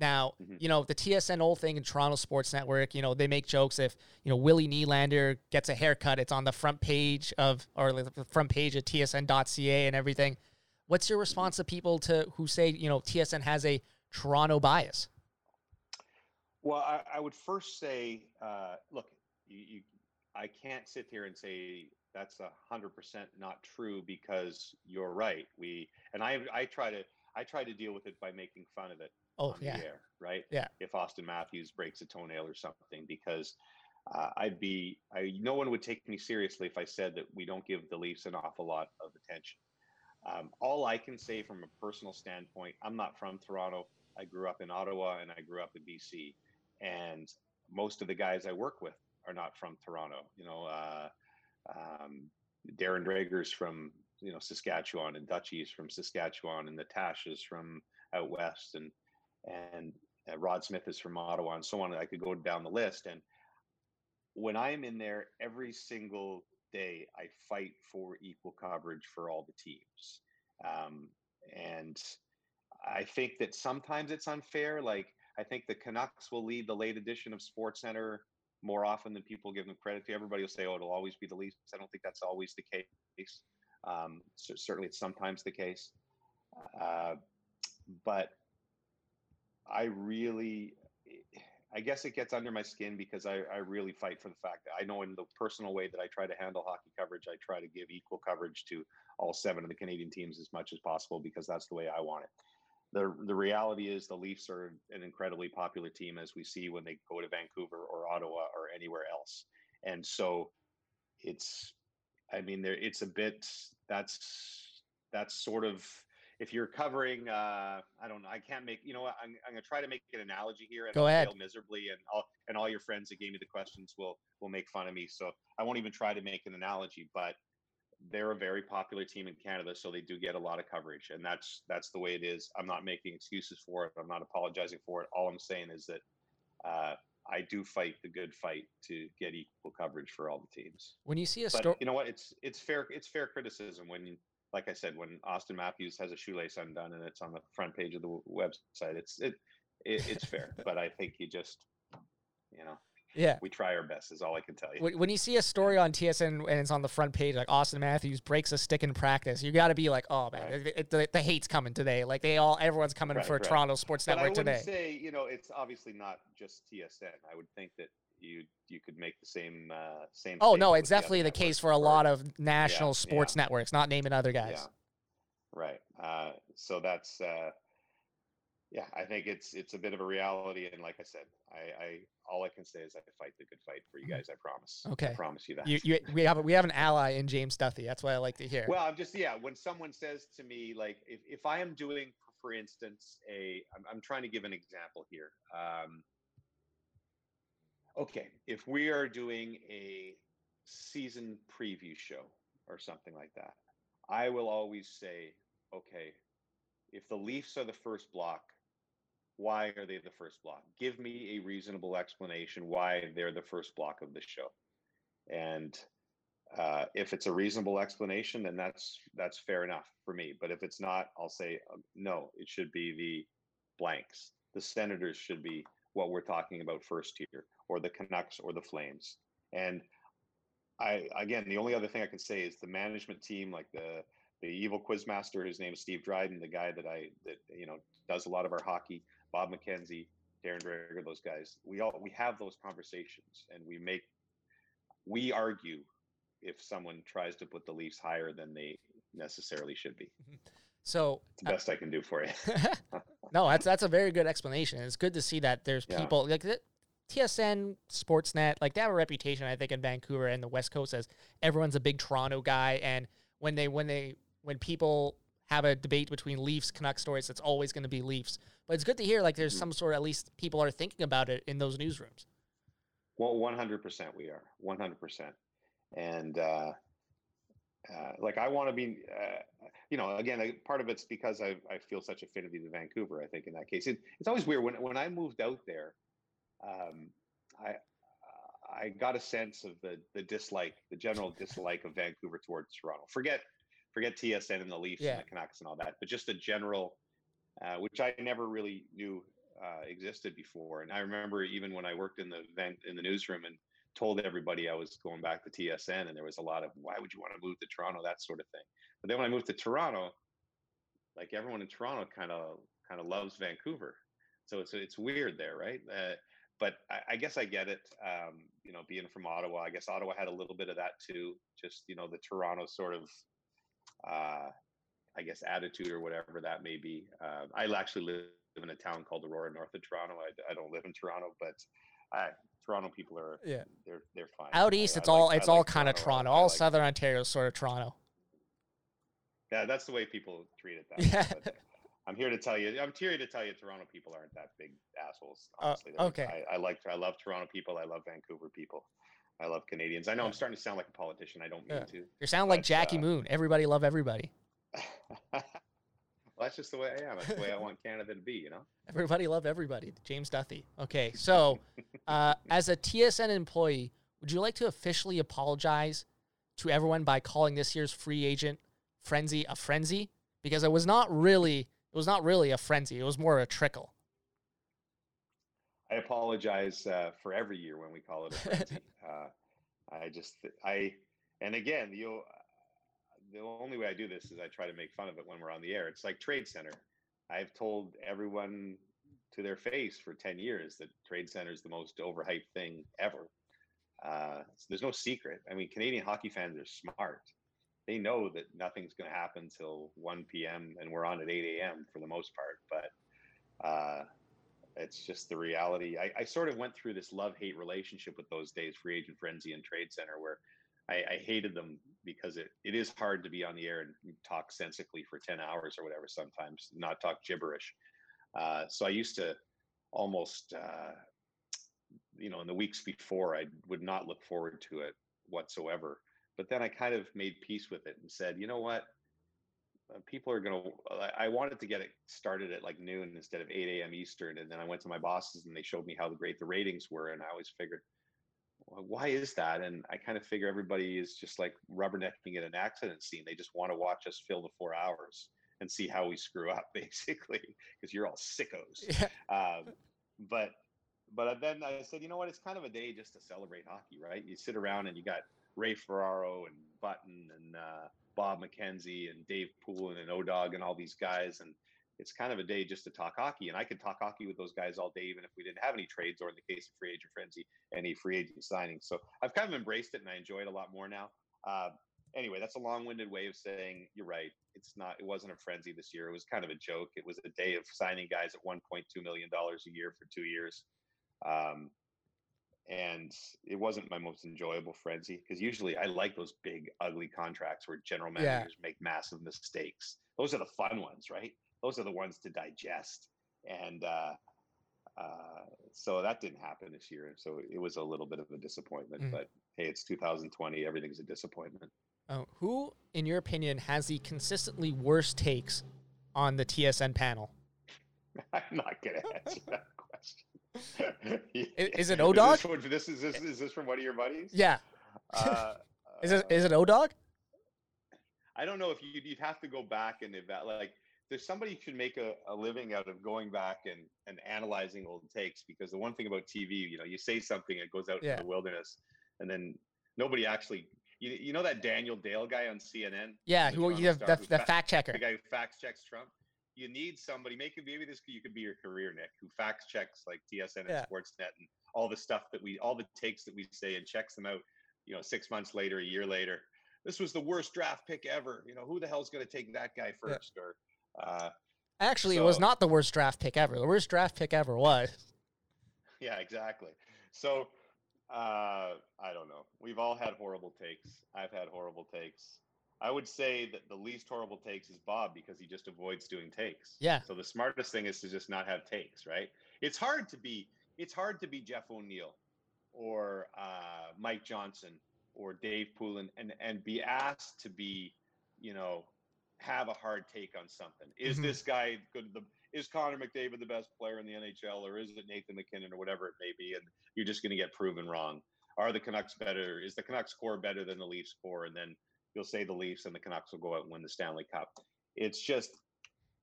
Now, Mhm. you know, the TSN old thing in Toronto Sports Network, you know, they make jokes if, you know, Willie Nylander gets a haircut, it's on the front page of, or like the front page of TSN.ca and everything. What's your response to people to who say, you know, TSN has a Toronto bias? Well, I, I would first say, uh, look, you, you, I can't sit here and say that's a hundred percent not true because you're right. We and I, I try to, I try to deal with it by making fun of it Oh, yeah. air, right? Yeah. If Auston Matthews breaks a toenail or something, because uh, I'd be, I no one would take me seriously if I said that we don't give the Leafs an awful lot of attention. Um, all I can say from a personal standpoint, I'm not from Toronto. I grew up in Ottawa and I grew up in BC, and most of the guys I work with are not from Toronto. You know, uh, um, Darren Dreger's from you know Saskatchewan, and Dutchie's from Saskatchewan, and Natasha's from out west, and and uh, Rod Smith is from Ottawa, and so on. I could go down the list, and when I'm in there every single day, I fight for equal coverage for all the teams. Um, and I think that sometimes it's unfair. Like, I think the Canucks will lead the late edition of Sports Center more often than people give them credit to. Everybody will say, oh, it'll always be the Leafs. I don't think that's always the case. Um, so certainly, it's sometimes the case. Uh, but I really, eh, I guess it gets under my skin because I, I really fight for the fact that I know in the personal way that I try to handle hockey coverage, I try to give equal coverage to all seven of the Canadian teams as much as possible because that's the way I want it. the the reality is the Leafs are an incredibly popular team, as we see when they go to Vancouver or Ottawa or anywhere else, and so it's, I mean, there it's a bit that's that's sort of if you're covering, uh, I don't know, I can't make, you know, what, I'm, I'm gonna try to make an analogy here, and Go I'll ahead. fail miserably, and all and all your friends that gave me the questions will will make fun of me, so I won't even try to make an analogy, but they're a very popular team in Canada, so they do get a lot of coverage, and that's that's the way it is. I'm not making excuses for it. I'm not apologizing for it. All I'm saying is that uh, I do fight the good fight to get equal coverage for all the teams. When you see a story, you know what? It's it's fair it's fair criticism when, like I said, when Auston Matthews has a shoelace undone and it's on the front page of the website, it's it, it it's fair. [LAUGHS] but I think you just, you know, yeah. we try our best. Is all I can tell you. When you see a story on TSN and it's on the front page, like Auston Matthews breaks a stick in practice, you got to be like, oh man, Right. it, it- the, the hate's coming today. Like they all, everyone's coming Right, for right. Toronto Sports But I Network wouldn't today. say, you know, it's obviously not just TSN. I would think that you you could make the same uh, same. Oh no, it's definitely the case for a lot of national yeah. sports networks, not naming other guys. Yeah. Right. Uh, so that's uh, yeah. I think it's it's a bit of a reality, and like I said, I, I all I can say is I fight the good fight for you guys. I promise. Okay. I promise you that. You, you, we have a- we have an ally in James Duthie. That's what I like to hear. Well, I'm just yeah. When someone says to me like, if if I am doing, for instance, a, I'm, I'm trying to give an example here. Um, okay, if we are doing a season preview show or something like that, I will always say, okay, if the Leafs are the first block, why are they the first block? Give me a reasonable explanation why they're the first block of the show. And uh, if it's a reasonable explanation, then that's that's fair enough for me. But if it's not, I'll say um, no. It should be the blanks. The Senators should be what we're talking about first here, or the Canucks, or the Flames. And I again, the only other thing I can say is the management team, like the the evil quizmaster, his name is Steve Dryden, the guy that I that you know does a lot of our hockey, Bob McKenzie, Darren Dreger, those guys. We all we have those conversations, and we make we argue if someone tries to put the Leafs higher than they necessarily should be. Mm-hmm. so It's the best I can do for you. [LAUGHS] no, that's that's a very good explanation. It's good to see that there's Yeah. people like TSN, Sportsnet, like they have a reputation, I think, in Vancouver and the West Coast as everyone's a big Toronto guy. And when they when they when people have a debate between Leafs Canucks stories, it's always going to be Leafs. But it's good to hear like there's some sort at least people are thinking about it in those newsrooms. Well, one hundred percent, we are one hundred percent, and uh, uh, like I want to be, uh, you know, again, part of it's because I I feel such affinity to Vancouver. I think in that case, it, it's always weird when when I moved out there, um, I I got a sense of the the dislike, the general [LAUGHS] dislike of Vancouver towards Toronto. Forget forget TSN and the Leafs Yeah. and the Canucks and all that, but just a general, uh, which I never really knew uh, existed before. And I remember even when I worked in the event in the newsroom and told everybody I was going back to TSN, and there was a lot of why would you want to move to Toronto, that sort of thing. But then when I moved to Toronto, like everyone in Toronto kind of kind of loves Vancouver, so it's it's weird there, right? Uh, but I, I guess I get it. Um, you know, being from Ottawa, I guess Ottawa had a little bit of that too. Just you know, the Toronto sort of, uh, I guess, attitude or whatever that may be. Uh, I actually live in a town called Aurora, north of Toronto. I, I don't live in Toronto, but I, Toronto people are Yeah. they're they're fine. Out east, it's like- all I it's all kind of Toronto. All like- Southern Ontario is sort of Toronto. Yeah, that's the way people treat it. That Yeah. way, I'm here to tell you. I'm here to tell you, Toronto people aren't that big assholes. Uh, Honestly, They're- okay. I, I like. I love Toronto people. I love Vancouver people. I love Canadians. I know Yeah. I'm starting to sound like a politician. I don't mean to. You sound like Jackie uh, Moon. Everybody love everybody. [LAUGHS] well, that's just the way I am. That's the way I want Canada to be. You know. Everybody love everybody. James Duthie. Okay, so [LAUGHS] uh, as a TSN employee, would you like to officially apologize to everyone by calling this year's free agent frenzy a frenzy? Because it was not really, it was not really a frenzy. It was more a trickle. I apologize uh, for every year when we call it a frenzy. [LAUGHS] uh, I just, I, and again, you, the only way I do this is I try to make fun of it when we're on the air. It's like Trade Center. I've told everyone to their face for 10 years that Trade Center is the most overhyped thing ever. Uh, so there's no secret. I mean, Canadian hockey fans are smart. They know that nothing's going to happen till 1 p.m. and we're on at 8 a.m. for the most part. But uh, it's just the reality. I, I sort of went through this love hate relationship with those days, free agent frenzy and trade center, where I, I hated them because it, it is hard to be on the air and talk sensically for 10 hours or whatever sometimes, not talk gibberish. Uh, so I used to almost, uh, you know, in the weeks before, I would not look forward to it whatsoever. But then I kind of made peace with it and said, you know what? Uh, people are going to, I wanted to get it started at like noon instead of 8 a.m. Eastern. And then I went to my bosses and they showed me how great the ratings were. And I always figured, well, why is that? And I kind of figure everybody is just like rubbernecking at an accident scene. They just want to watch us fill the four hours and see how we screw up, [LAUGHS] basically, because you're all sickos. Yeah. Um, but but then I said, you know what? It's kind of a day just to celebrate hockey, right? You sit around and you got Ray Ferraro and Button and uh, Bob McKenzie and Dave Poulin and an Odog and all these guys, and it's kind of a day just to talk hockey. And I could talk hockey with those guys all day, even if we didn't have any trades, or in the case of free agent frenzy, any free agent signings. So I've kind of embraced it and I enjoy it a lot more now. Uh, anyway, that's a long-winded way of saying you're right. It's not. It wasn't a frenzy this year. It was kind of a joke. It was a day of signing guys at 1.2 million dollars a year for two years. Um, and it wasn't my most enjoyable frenzy because usually I like those big, ugly contracts where general Yeah. managers make massive mistakes. Those are the fun ones, right? Those are the ones to digest. And uh, uh, so that didn't happen this year. So it was a little bit of a disappointment. Mm. But hey, it's 2020. Everything's a disappointment. Uh, who, in your opinion, has the consistently worst takes on the TSN panel? [LAUGHS] I'm not gonna answer that [LAUGHS] is it Is O-Dog? this, this is this is this from one of your buddies? Yeah. Uh, [LAUGHS] Is it is it O Dog? I don't know if you'd, you'd have to go back and eva- like there's somebody who should make a, a living out of going back and, and analyzing old takes because the one thing about TV, you know, you say something, it goes out Yeah. in the wilderness, and then nobody actually, you, you know, that Daniel Dale guy on CNN, Yeah, who you have the, the fact checker. the guy who fact checks Trump. You need somebody. Make it maybe this you could be your career, Nick, who fact checks like TSN and Yeah. Sportsnet and all the stuff that we, all the takes that we say, and checks them out. You know, six months later, a year later, this was the worst draft pick ever. You know, who the hell's going to take that guy Yeah. first? Or, uh, Actually, it was not the worst draft pick ever. The worst draft pick ever was. yeah, exactly. So, uh, I don't know. We've all had horrible takes. I've had horrible takes. I would say that the least horrible takes is Bob because he just avoids doing takes. Yeah. So the smartest thing is to just not have takes, right? It's hard to be. It's hard to be Jeff O'Neill, or uh, Mike Johnson, or Dave Poulin, and and be asked to be, you know, have a hard take on something. Is Mhm. this guy good? The is Connor McDavid the best player in the NHL, or is it Nathan MacKinnon, or whatever it may be? And you're just going to get proven wrong. Are the Canucks better? Is the Canucks core better than the Leafs core? And then you'll say the Leafs, and the Canucks will go out and win the Stanley Cup. It's just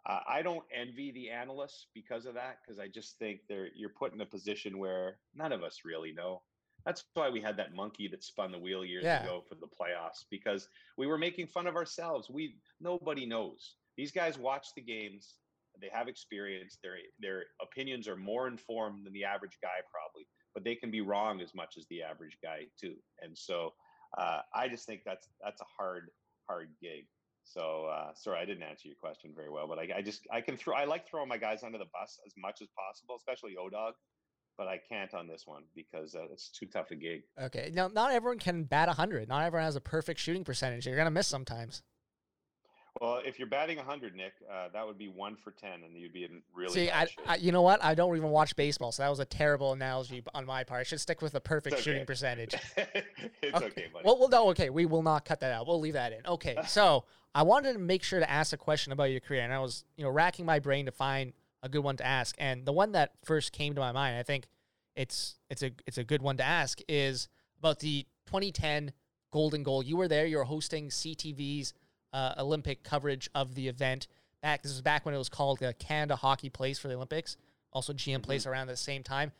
uh, I don't envy the analysts because of that, because I just think they're you're put in a position where none of us really know. That's why we had that monkey that spun the wheel years Yeah. ago for the playoffs because we were making fun of ourselves. We nobody knows. These guys watch the games. They have experience. Their their opinions are more informed than the average guy probably, but they can be wrong as much as the average guy too. And so uh, I just think that's that's a hard hard gig. So uh, sorry, I didn't answer your question very well, but I, I just I can throw I like throwing my guys under the bus as much as possible, especially Odog, but I can't on this one because uh, it's too tough a gig. Okay. Now, not everyone can bat 100. Not everyone has a perfect shooting percentage. You're to miss sometimes. Well, if you're batting 100, Nick, uh, that would be one for 10, and you'd be in really See, I. I, you know what? I don't even watch baseball, so that was a terrible analogy on my part. I should stick with the perfect It's shooting percentage. [LAUGHS] it's okay, buddy. Well, well, no, okay. We will not cut that out. We'll leave that in. Okay. [LAUGHS] So I wanted to make sure to ask a question about your career, and I was, you know, racking my brain to find a good one to ask. And the one that first came to my mind, I think it's it's a it's a good one to ask, is about the 2010 Golden Goal. You were there. You were hosting CTV's uh, Olympic coverage of the event. Back this was back when it was called the Canada Hockey Place for the Olympics. Also, GM Place around the same time.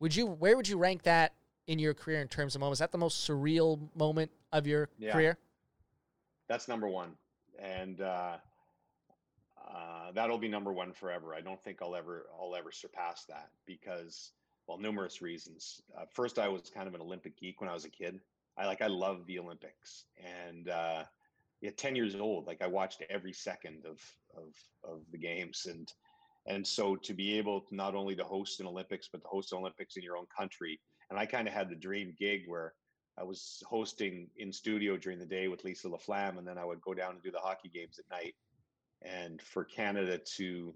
Would you where would you rank that in your career in terms of moments? Is that the most surreal moment of your Yeah. career? That's number one, and uh, uh, that'll be number one forever. I don't think I'll ever I'll ever surpass that because well, numerous reasons. Uh, first, I was kind of an Olympic geek when I was a kid. I like I love the Olympics, and uh, yeah, 10 years old. Like I watched every second of of of the games and and so to be able to not only to host an Olympics, but to host an Olympics in your own country. And I kind of had the dream gig where I was hosting in studio during the day with Lisa LaFlamme, and then I would go down and do the hockey games at night. And for Canada to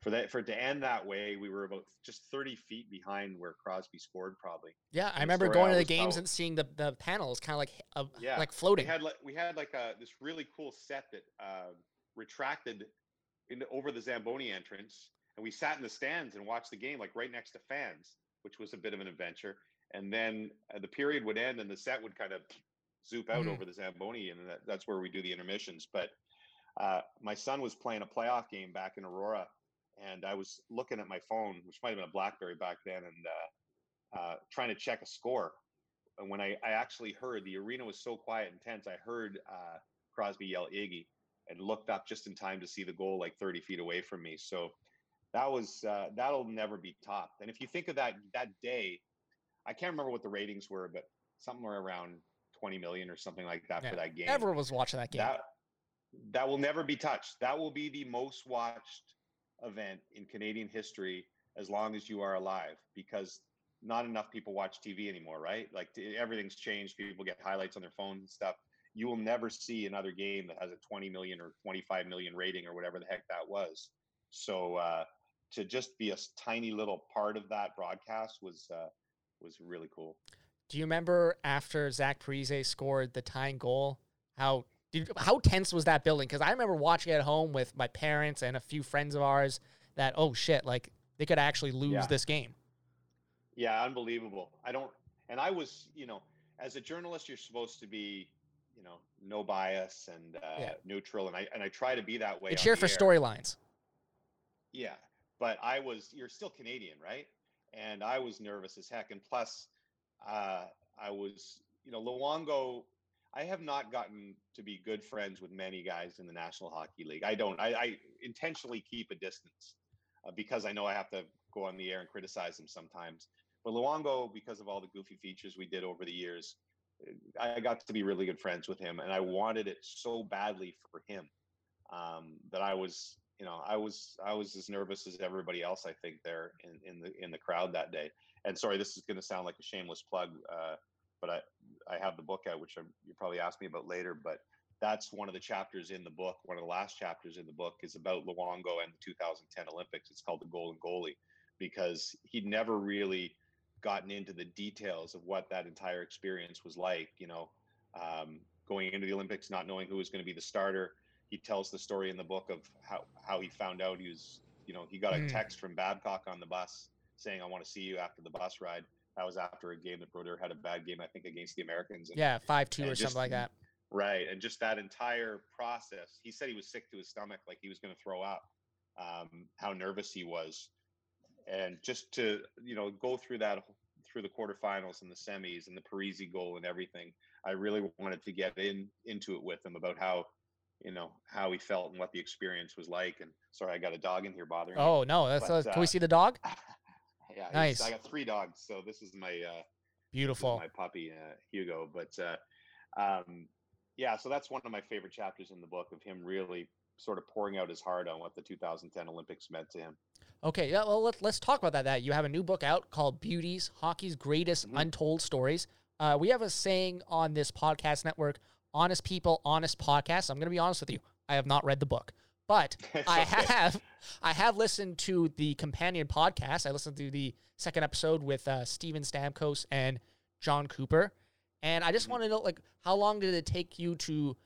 for that for it to end that way, we were about just 30 feet behind where Crosby scored probably. Yeah, I remember going I to the games and seeing the the panels kind of like uh, Yeah, like floating. We had like we had like a this really cool set that uh, retracted in over the Zamboni entrance, and we sat in the stands and watched the game like right next to fans, which was a bit of an adventure. And then uh, the period would end, and the set would kind of zoop out Mhm. over the Zamboni, and that, that's where we do the intermissions. But uh, my son was playing a playoff game back in Aurora, and I was looking at my phone, which might have been a BlackBerry back then, and uh, uh, trying to check a score. And when I, I actually heard the arena was so quiet and tense, I heard uh, Crosby yell Iggy and looked up just in time to see the goal like 30 feet away from me. So that was uh, that'll never be topped. And if you think of that that day, I can't remember what the ratings were, but somewhere around 20 million or something like that Yeah, for that game. Everyone was watching that game. That that will never be touched. That will be the most watched event in Canadian history as long as you are alive because not enough people watch TV anymore, right? Like everything's changed. People get highlights on their phones and stuff. You will never see another game that has a 20 million or 25 million rating or whatever the heck that was. So uh, to just be a tiny little part of that broadcast was uh, was really cool. Do you remember after Zach Parise scored the tying goal? How did how tense was that building? Because I remember watching at home with my parents and a few friends of ours. That oh shit, like they could actually lose Yeah. this game. Yeah, unbelievable. I don't, and I was, you know, as a journalist, you're supposed to be, you know, no bias and uh, Yeah. neutral, and I and I try to be that way. You on cheer for storylines. Yeah, but I was. You're still Canadian, right? And I was nervous as heck, and plus, uh, I was, you know, Luongo. I have not gotten to be good friends with many guys in the National Hockey League. I don't. I, I intentionally keep a distance uh, because I know I have to go on the air and criticize them sometimes. But Luongo, because of all the goofy features we did over the years, uh, I got to be really good friends with him, and I wanted it so badly for him um, that I was, you know, I was I was as nervous as everybody else. I think there in, in the in the crowd that day. And sorry, this is going to sound like a shameless plug, uh, but I I have the book out, which I'm, you probably ask me about later. But that's one of the chapters in the book. One of the last chapters in the book is about Luongo and the 2010 Olympics. It's called the Golden Goalie because he'd never really gotten into the details of what that entire experience was like. You know, um, going into the Olympics, not knowing who was going to be the starter. He tells the story in the book of how how he found out he was, you know, he got a Mm. text from Babcock on the bus saying, "I want to see you after the bus ride." That was after a game that Brodeur had a bad game, I think, against the Americans. And Yeah, five two or just- something like that. Right. And just that entire process, he said he was sick to his stomach, like he was going to throw up, um, how nervous he was. And just to, you know, go through that, through the quarterfinals and the semis and the Parise goal and everything, I really wanted to get in into it with him about how, you know, how he felt and what the experience was like. And sorry, I got a dog in here bothering me. Oh no, that's But, uh, can we uh, see the dog? [LAUGHS] yeah, nice. I got three dogs, so this is my uh, is Beautiful. my puppy uh, Hugo. But uh, um, yeah, so that's one of my favorite chapters in the book of him really sort of pouring out his heart on what the 2010 Olympics meant to him. Okay, yeah, well, let, let's talk about that. That you have a new book out called "Beauties: Hockey's Greatest Mhm. Untold Stories." Uh, we have a saying on this podcast network: "Honest people, honest podcasts." I'm going to be honest with you. I have not read the book, but [LAUGHS] I have. I have listened to the companion podcast. I listened to the second episode with uh, Steven Stamkos and Jon Cooper, and I just Mhm. want to know, like, how long did it take you to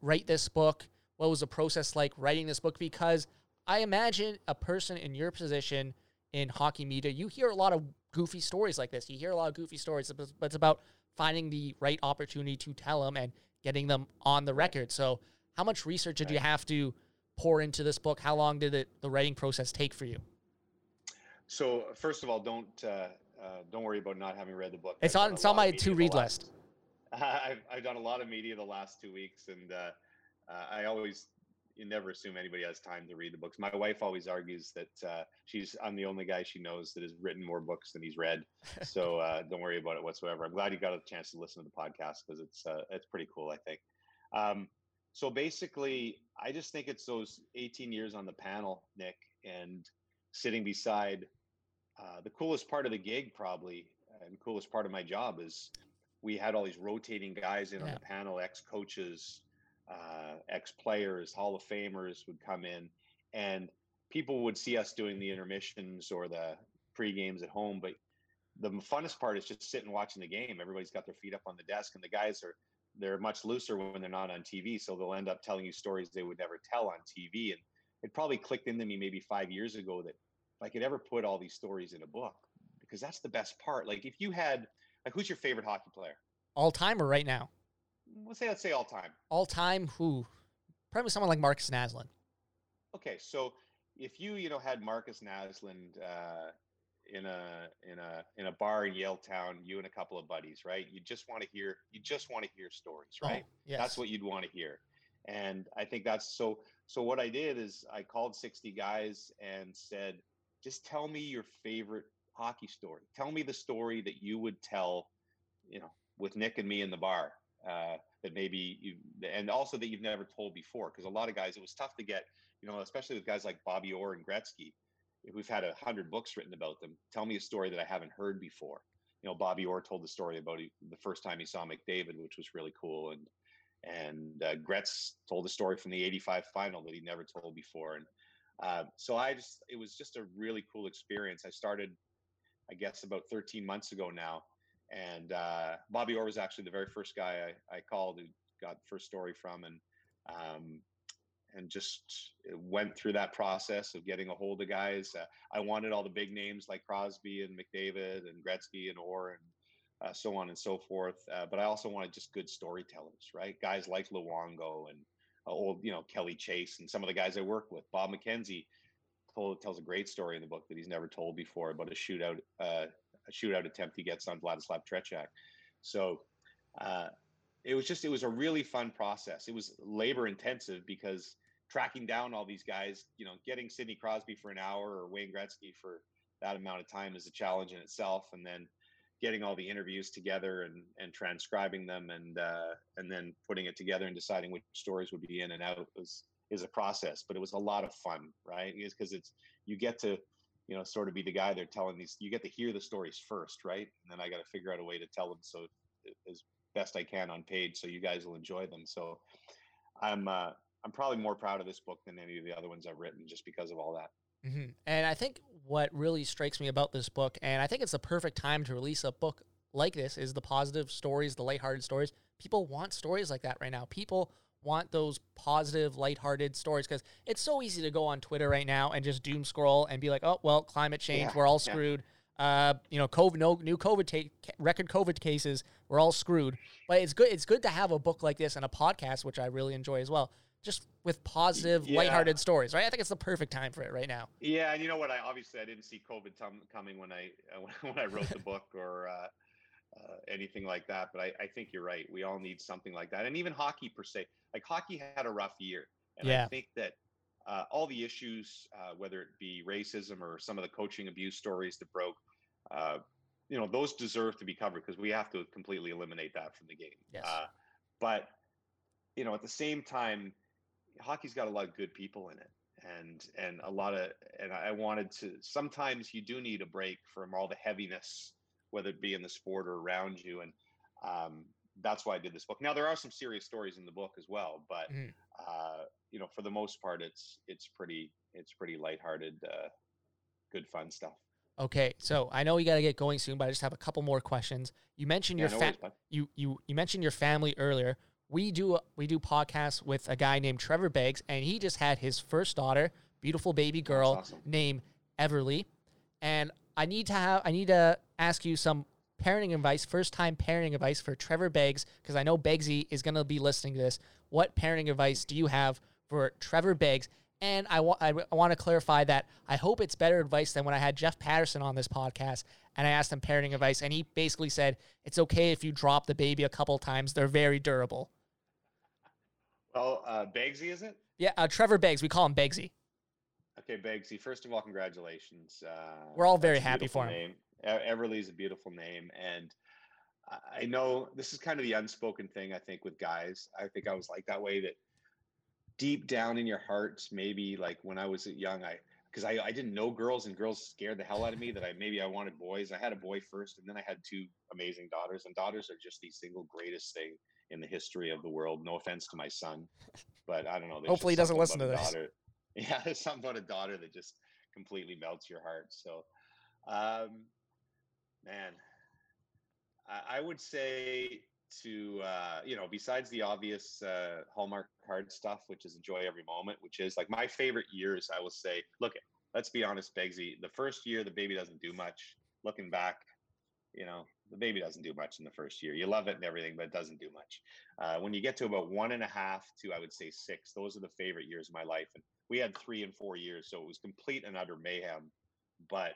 write this book? What was the process like writing this book? Because I imagine a person in your position in hockey media, you hear a lot of goofy stories like this. You hear a lot of goofy stories, but it's- about finding the right opportunity to tell them and getting them on the record. So, how much research did you have to pour into this book? How long did it the writing process take for you? So first of all, don't uh, uh, don't worry about not having read the book. It's I've on it's on my to read list. [LAUGHS] I've, I've done a lot of media the last two weeks, and uh, uh, I always you never assume anybody has time to read the books. My wife always argues that uh, she's I'm the only guy she knows that has written more books than he's read. [LAUGHS] So uh, don't worry about it whatsoever. I'm glad you got a chance to listen to the podcast because it's uh, it's pretty cool. I think. Um, so basically, I just think it's those 18 years on the panel, Nick, and sitting beside uh, the coolest part of the gig, probably, and coolest part of my job is we had all these rotating guys in on the panel, ex coaches, uh, ex players, Hall of Famers would come in, and people would see us doing the intermissions or the pre games at home. But the funnest part is just sitting watching the game. Everybody's got their feet up on the desk, and the guys are they're much looser when they're not on TV. So they'll end up telling you stories they would never tell on TV. And it probably clicked into me maybe five years ago that if I could ever put all these stories in a book, because that's the best part. Like if you had like who's your favorite hockey player? All timer right now. Let's say let's say all time. All time who? Probably someone like Markus Naslund. Okay, so if you you know had Markus Naslund uh, in a in a in a bar in Yaletown, you and a couple of buddies, right? You just want to hear you just want to hear stories, right? Oh, yes. That's what you'd want to hear. And I think that's so so what I did is I called 60 guys and said, just tell me your favorite hockey story. Tell me the story that you would tell, you know, with Nick and me in the bar. Uh, that maybe you and also that you've never told before because a lot of guys it was tough to get you know especially with guys like bobby orr and gretzky if we've had a hundred books written about them tell me a story that i haven't heard before. You know bobby orr told the story about he, the first time he saw mcdavid which was really cool and and uh, gretz told a story from the 85 final that he never told before and uh, so i just it was just a really cool experience. I started i guess about 13 months ago now and uh, Bobby Orr was actually the very first guy I, I called who got the first story from, and um, and just went through that process of getting a hold of guys. Uh, I wanted all the big names like Crosby and McDavid and Gretzky and Orr and uh, so on and so forth. Uh, but I also wanted just good storytellers, right? Guys like Luongo and uh, old, you know, Kelly Chase and some of the guys I work with. Bob McKenzie told tells a great story in the book that he's never told before about a shootout uh, a shootout attempt he gets on Vladislav Tretiak. So uh, it was just it was a really fun process. It was labor intensive because tracking down all these guys, you know, getting Sidney Crosby for an hour or Wayne Gretzky for that amount of time is a challenge in itself, and then getting all the interviews together and and transcribing them and uh, and then putting it together and deciding which stories would be in and out was is a process. But it was a lot of fun, right? Because it's you get to you know, sort of be the guy they're telling these. You get to hear the stories first, right? And then I got to figure out a way to tell them so as best I can on page, so you guys will enjoy them. So I'm uh, I'm probably more proud of this book than any of the other ones I've written, just because of all that. hmm And I think what really strikes me about this book, and I think it's the perfect time to release a book like this, is the positive stories, the lighthearted stories. People want stories like that right now. People want those positive, lighthearted stories because it's so easy to go on Twitter right now and just doom scroll and be like, "Oh well, climate change, Yeah, we're all yeah. screwed." Uh, you know, COVID, no new COVID ta- record COVID cases, we're all screwed. But it's good. It's good to have a book like this and a podcast, which I really enjoy as well, just with positive, yeah. lighthearted stories. Right? I think it's the perfect time for it right now. Yeah, and you know what? I obviously I didn't see COVID tum- coming when I [LAUGHS] when I wrote the book or uh, uh, anything like that. But I, I think you're right. We all need something like that, and even hockey per se. Like hockey had a rough year, and Yeah. I think that uh, all the issues, uh, whether it be racism or some of the coaching abuse stories that broke, uh, you know, those deserve to be covered because we have to completely eliminate that from the game. Yes. Uh, but you know, at the same time, hockey's got a lot of good people in it and and a lot of and I wanted to sometimes you do need a break from all the heaviness, whether it be in the sport or around you. And um, that's why I did this book. Now there are some serious stories in the book as well, but Mhm. uh, you know, for the most part, it's it's pretty it's pretty lighthearted, uh, good fun stuff. Okay, so I know you got to get going soon, but I just have a couple more questions. You mentioned Yeah, your no fa- you you you mentioned your family earlier. We do we do podcasts with a guy named Trevor Beggs, and he just had his first daughter, beautiful baby girl awesome. named Everly. And I need to have I need to ask you some parenting advice, first time parenting advice for Trevor Beggs, because I know Beggsy is going to be listening to this. What parenting advice do you have for Trevor Beggs? And I, wa- I, want to clarify that I hope it's better advice than when I had Jeff Paterson on this podcast and I asked him parenting advice, and he basically said it's okay if you drop the baby a couple times. They're very durable. Well, uh, Begsy, is it? Yeah, uh, Trevor Beggs, we call him Beggsy. Okay, Begsy. First of all, congratulations. Uh, We're all very happy for him. Name. Everly is a beautiful name, and I- I know this is kind of the unspoken thing. I think with guys, I think I was like that way. That deep down in your hearts, maybe like when I was young, I because I, I didn't know girls and girls scared the hell out of me that I maybe I wanted boys. I had a boy first and then I had two amazing daughters and daughters are just the single greatest thing in the history of the world. No offense to my son, but I don't know. Hopefully he doesn't listen to this. Daughter. [LAUGHS] Yeah, there's something about a daughter that just completely melts your heart. So, um, man, I, I would say to uh, you know, besides the obvious uh, Hallmark card stuff, which is enjoy every moment, which is like my favorite years. I will say, look, let's be honest, Begsy. The first year, the baby doesn't do much. Looking back, you know, the baby doesn't do much in the first year. You love it and everything, but it doesn't do much. Uh, when you get to about one and a half to, I would say six, those are the favorite years of my life. And we had three and four years, so it was complete and utter mayhem. But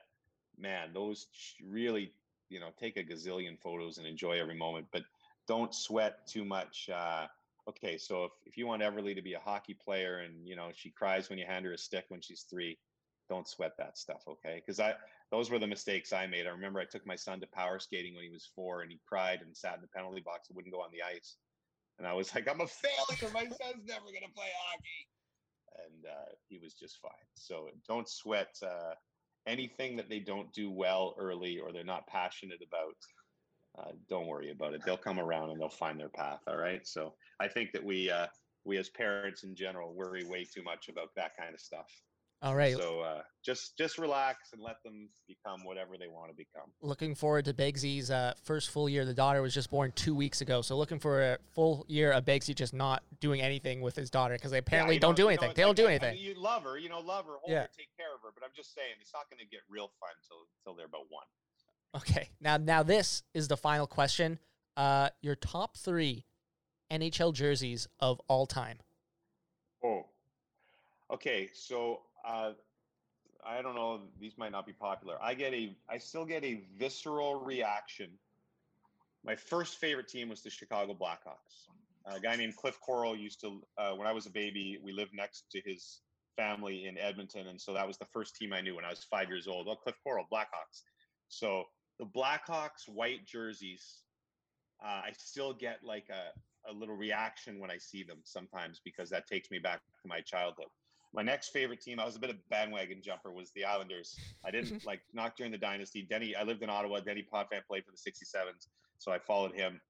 man, those really, you know, take a gazillion photos and enjoy every moment, but don't sweat too much. Uh, okay, so if, if you want Everly to be a hockey player and, you know, she cries when you hand her a stick when she's three, don't sweat that stuff, okay? Because I those were the mistakes I made. I remember I took my son to power skating when he was four, and he cried and sat in the penalty box and wouldn't go on the ice. And I was [LAUGHS] like, I'm a failure. My son's never gonna play hockey. And uh, he was just fine. So don't sweat uh, anything that they don't do well early or they're not passionate about. Uh, don't worry about it. They'll come around and they'll find their path. All right. So I think that we uh, we as parents in general worry way too much about that kind of stuff. All right. So uh, just just relax and let them become whatever they want to become. looking forward to Begsy's uh, first full year. The daughter was just born two weeks ago, so looking for a full year of Begsy just not doing anything with his daughter because they apparently Yeah, don't do you know, anything. they don't like, do I mean, anything. you love her, you know, love her, hold Yeah. her, take care of her. But I'm just saying, it's not going to get real fun till till they're about one. Okay, now now this is the final question. Uh, your top three NHL jerseys of all time. Oh, okay. So uh, I don't know. These might not be popular. I get a. I still get a visceral reaction. My first favorite team was the Chicago Blackhawks. A guy named Cliff Koroll used to. Uh, when I was a baby, we lived next to his family in Edmonton, and so that was the first team I knew when I was five years old. Oh, Cliff Koroll, Blackhawks. So the Blackhawks white jerseys, uh, I still get like a, a little reaction when I see them sometimes because that takes me back to my childhood. My next favorite team, I was a bit of bandwagon jumper, was the Islanders. I didn't [LAUGHS] like not during the dynasty. Denny, I lived in Ottawa. Denis Potvin played for the 67s, so I followed him.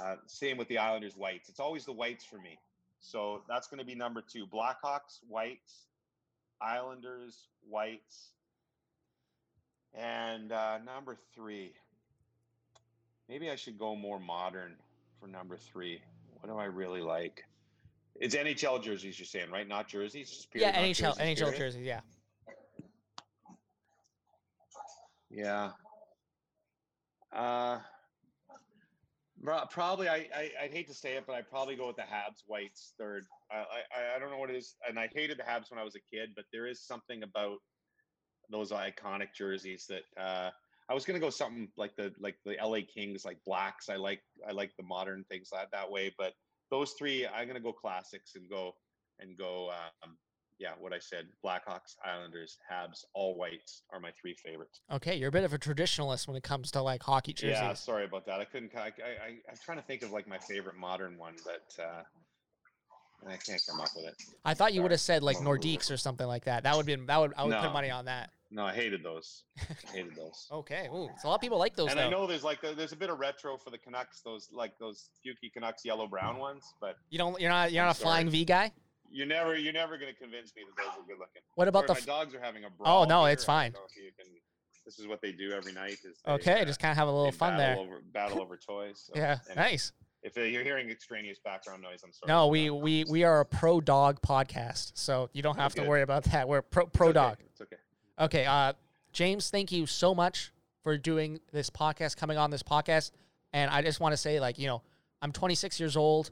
Uh, same with the Islanders whites. It's always the whites for me. So that's going to be number two. Blackhawks whites, Islanders whites, and uh, number three. Maybe I should go more modern for number three. What do I really like? It's NHL jerseys, you're saying, right? Not jerseys. just Yeah, period, not NHL NHL period? jerseys. Yeah. Yeah. Uh, probably I, I I'd hate to say it, but I'd probably go with the Habs whites third. I, I I don't know what it is, and I hated the Habs when I was a kid, but there is something about those iconic jerseys that uh, I was gonna go something like the like the LA Kings, like blacks. I like I like the modern things that that way, but those three I'm gonna go classics and go and go. Um, yeah, what I said: Blackhawks, Islanders, Habs, all whites are my three favorites. Okay, you're a bit of a traditionalist when it comes to like hockey jerseys. Yeah, sorry about that. I couldn't. I, I, I I'm trying to think of like my favorite modern one, but uh, I can't come up with it. I thought you would have said like Nordiques or something like that. That would be that would I would No. put money on that. No, I hated those. I hated those. [LAUGHS] Okay, ooh, so a lot of people like those and though. I know there's like there's a bit of retro for the Canucks, those like those Fuki Canucks yellow brown ones, but You don't you're not you're I'm not a flying. V guy. you're never you're never gonna convince me that those are good looking. What about Sorry, the? my f- dogs are having a brawl. Oh no, it's fine. don't know if you can- this is what they do every night. Is they, okay, uh, just kind of have a little fun there. battle Over, battle over toys. so Yeah, nice. If you're hearing extraneous background noise, I'm sorry. No, we we we are a pro dog podcast, so you don't Oh, have to good. worry about that. We're pro It's pro okay, dog. It's okay. Okay, uh, James, thank you so much for doing this podcast, coming on this podcast. And I just want to say, like, you know, I'm 26 years old.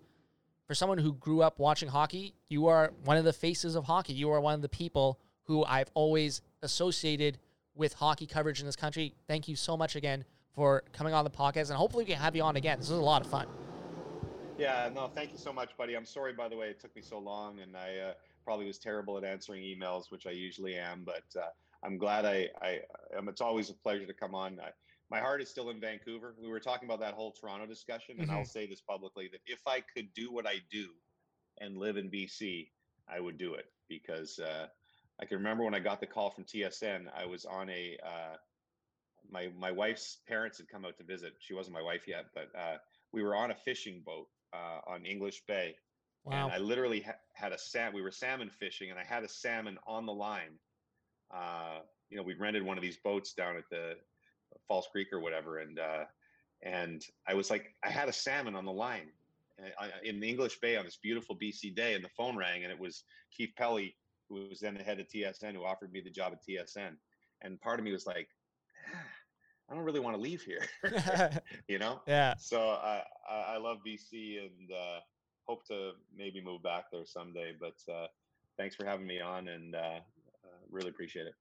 For someone who grew up watching hockey, you are one of the faces of hockey. You are one of the people who I've always associated with hockey coverage in this country. Thank you so much again for coming on the podcast, and hopefully we can have you on again. This was a lot of fun. Yeah, no, thank you so much, buddy. I'm sorry, by the way, it took me so long, and I uh, probably was terrible at answering emails, which I usually am. But uh, I'm glad I, I, um, it's always a pleasure to come on. I, my heart is still in Vancouver. We were talking about that whole Toronto discussion, and I'll say this publicly: that if I could do what I do and live in BC, I would do it because uh, I can remember when I got the call from TSN. I was on a uh, my my wife's parents had come out to visit. She wasn't my wife yet, but uh, we were on a fishing boat uh, on English Bay, Wow. and I literally ha- had a salmon. We were salmon fishing, and I had a salmon on the line. Uh, you know, we rented one of these boats down at the False Creek or whatever, and uh, and I was like, I had a salmon on the line uh, in the English Bay on this beautiful BC day, and the phone rang, and it was Keith Pelley, who was then the head of TSN, who offered me the job at TSN. And part of me was like, "Ah, I don't really want to leave here, [LAUGHS] [LAUGHS] you know. yeah. So I, I love BC and uh, hope to maybe move back there someday. But uh, thanks for having me on, and uh, uh, really appreciate it.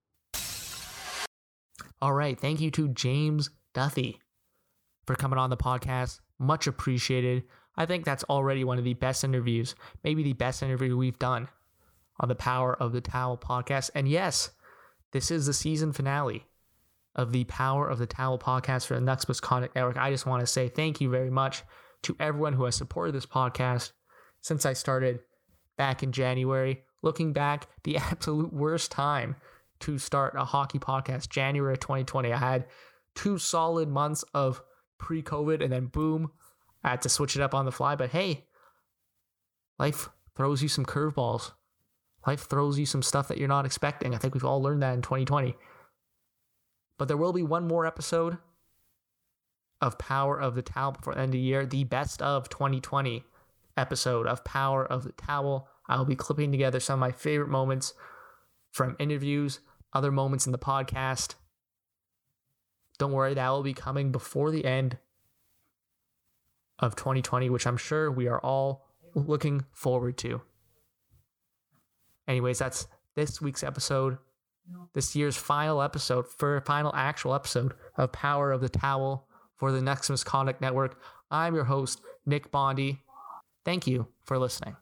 All right. Thank you to James Duthie for coming on the podcast. Much appreciated. I think that's already one of the best interviews, maybe the best interview we've done on the Power of the Towel podcast. And yes, this is the season finale of the Power of the Towel podcast for the Nucks Misconduct Network. I just want to say thank you very much to everyone who has supported this podcast since I started back in January. Looking back, the [LAUGHS] absolute worst time to start a hockey podcast, January of 2020. I had two solid months of pre COVID and then boom, I had to switch it up on the fly. But hey, life throws you some curveballs. Life throws you some stuff that you're not expecting. I think we've all learned that in 2020. But there will be one more episode of Power of the Towel before the end of the year, the best of 2020 episode of Power of the Towel. I will be clipping together some of my favorite moments from interviews, other moments in the podcast. Don't worry, that will be coming before the end of 2020, which I'm sure we are all looking forward to. Anyways, that's this week's episode, this year's final episode, for final actual episode of Power of the Towel for the Nucks Misconduct Network. I'm your host, Nick Bondi. Thank you for listening.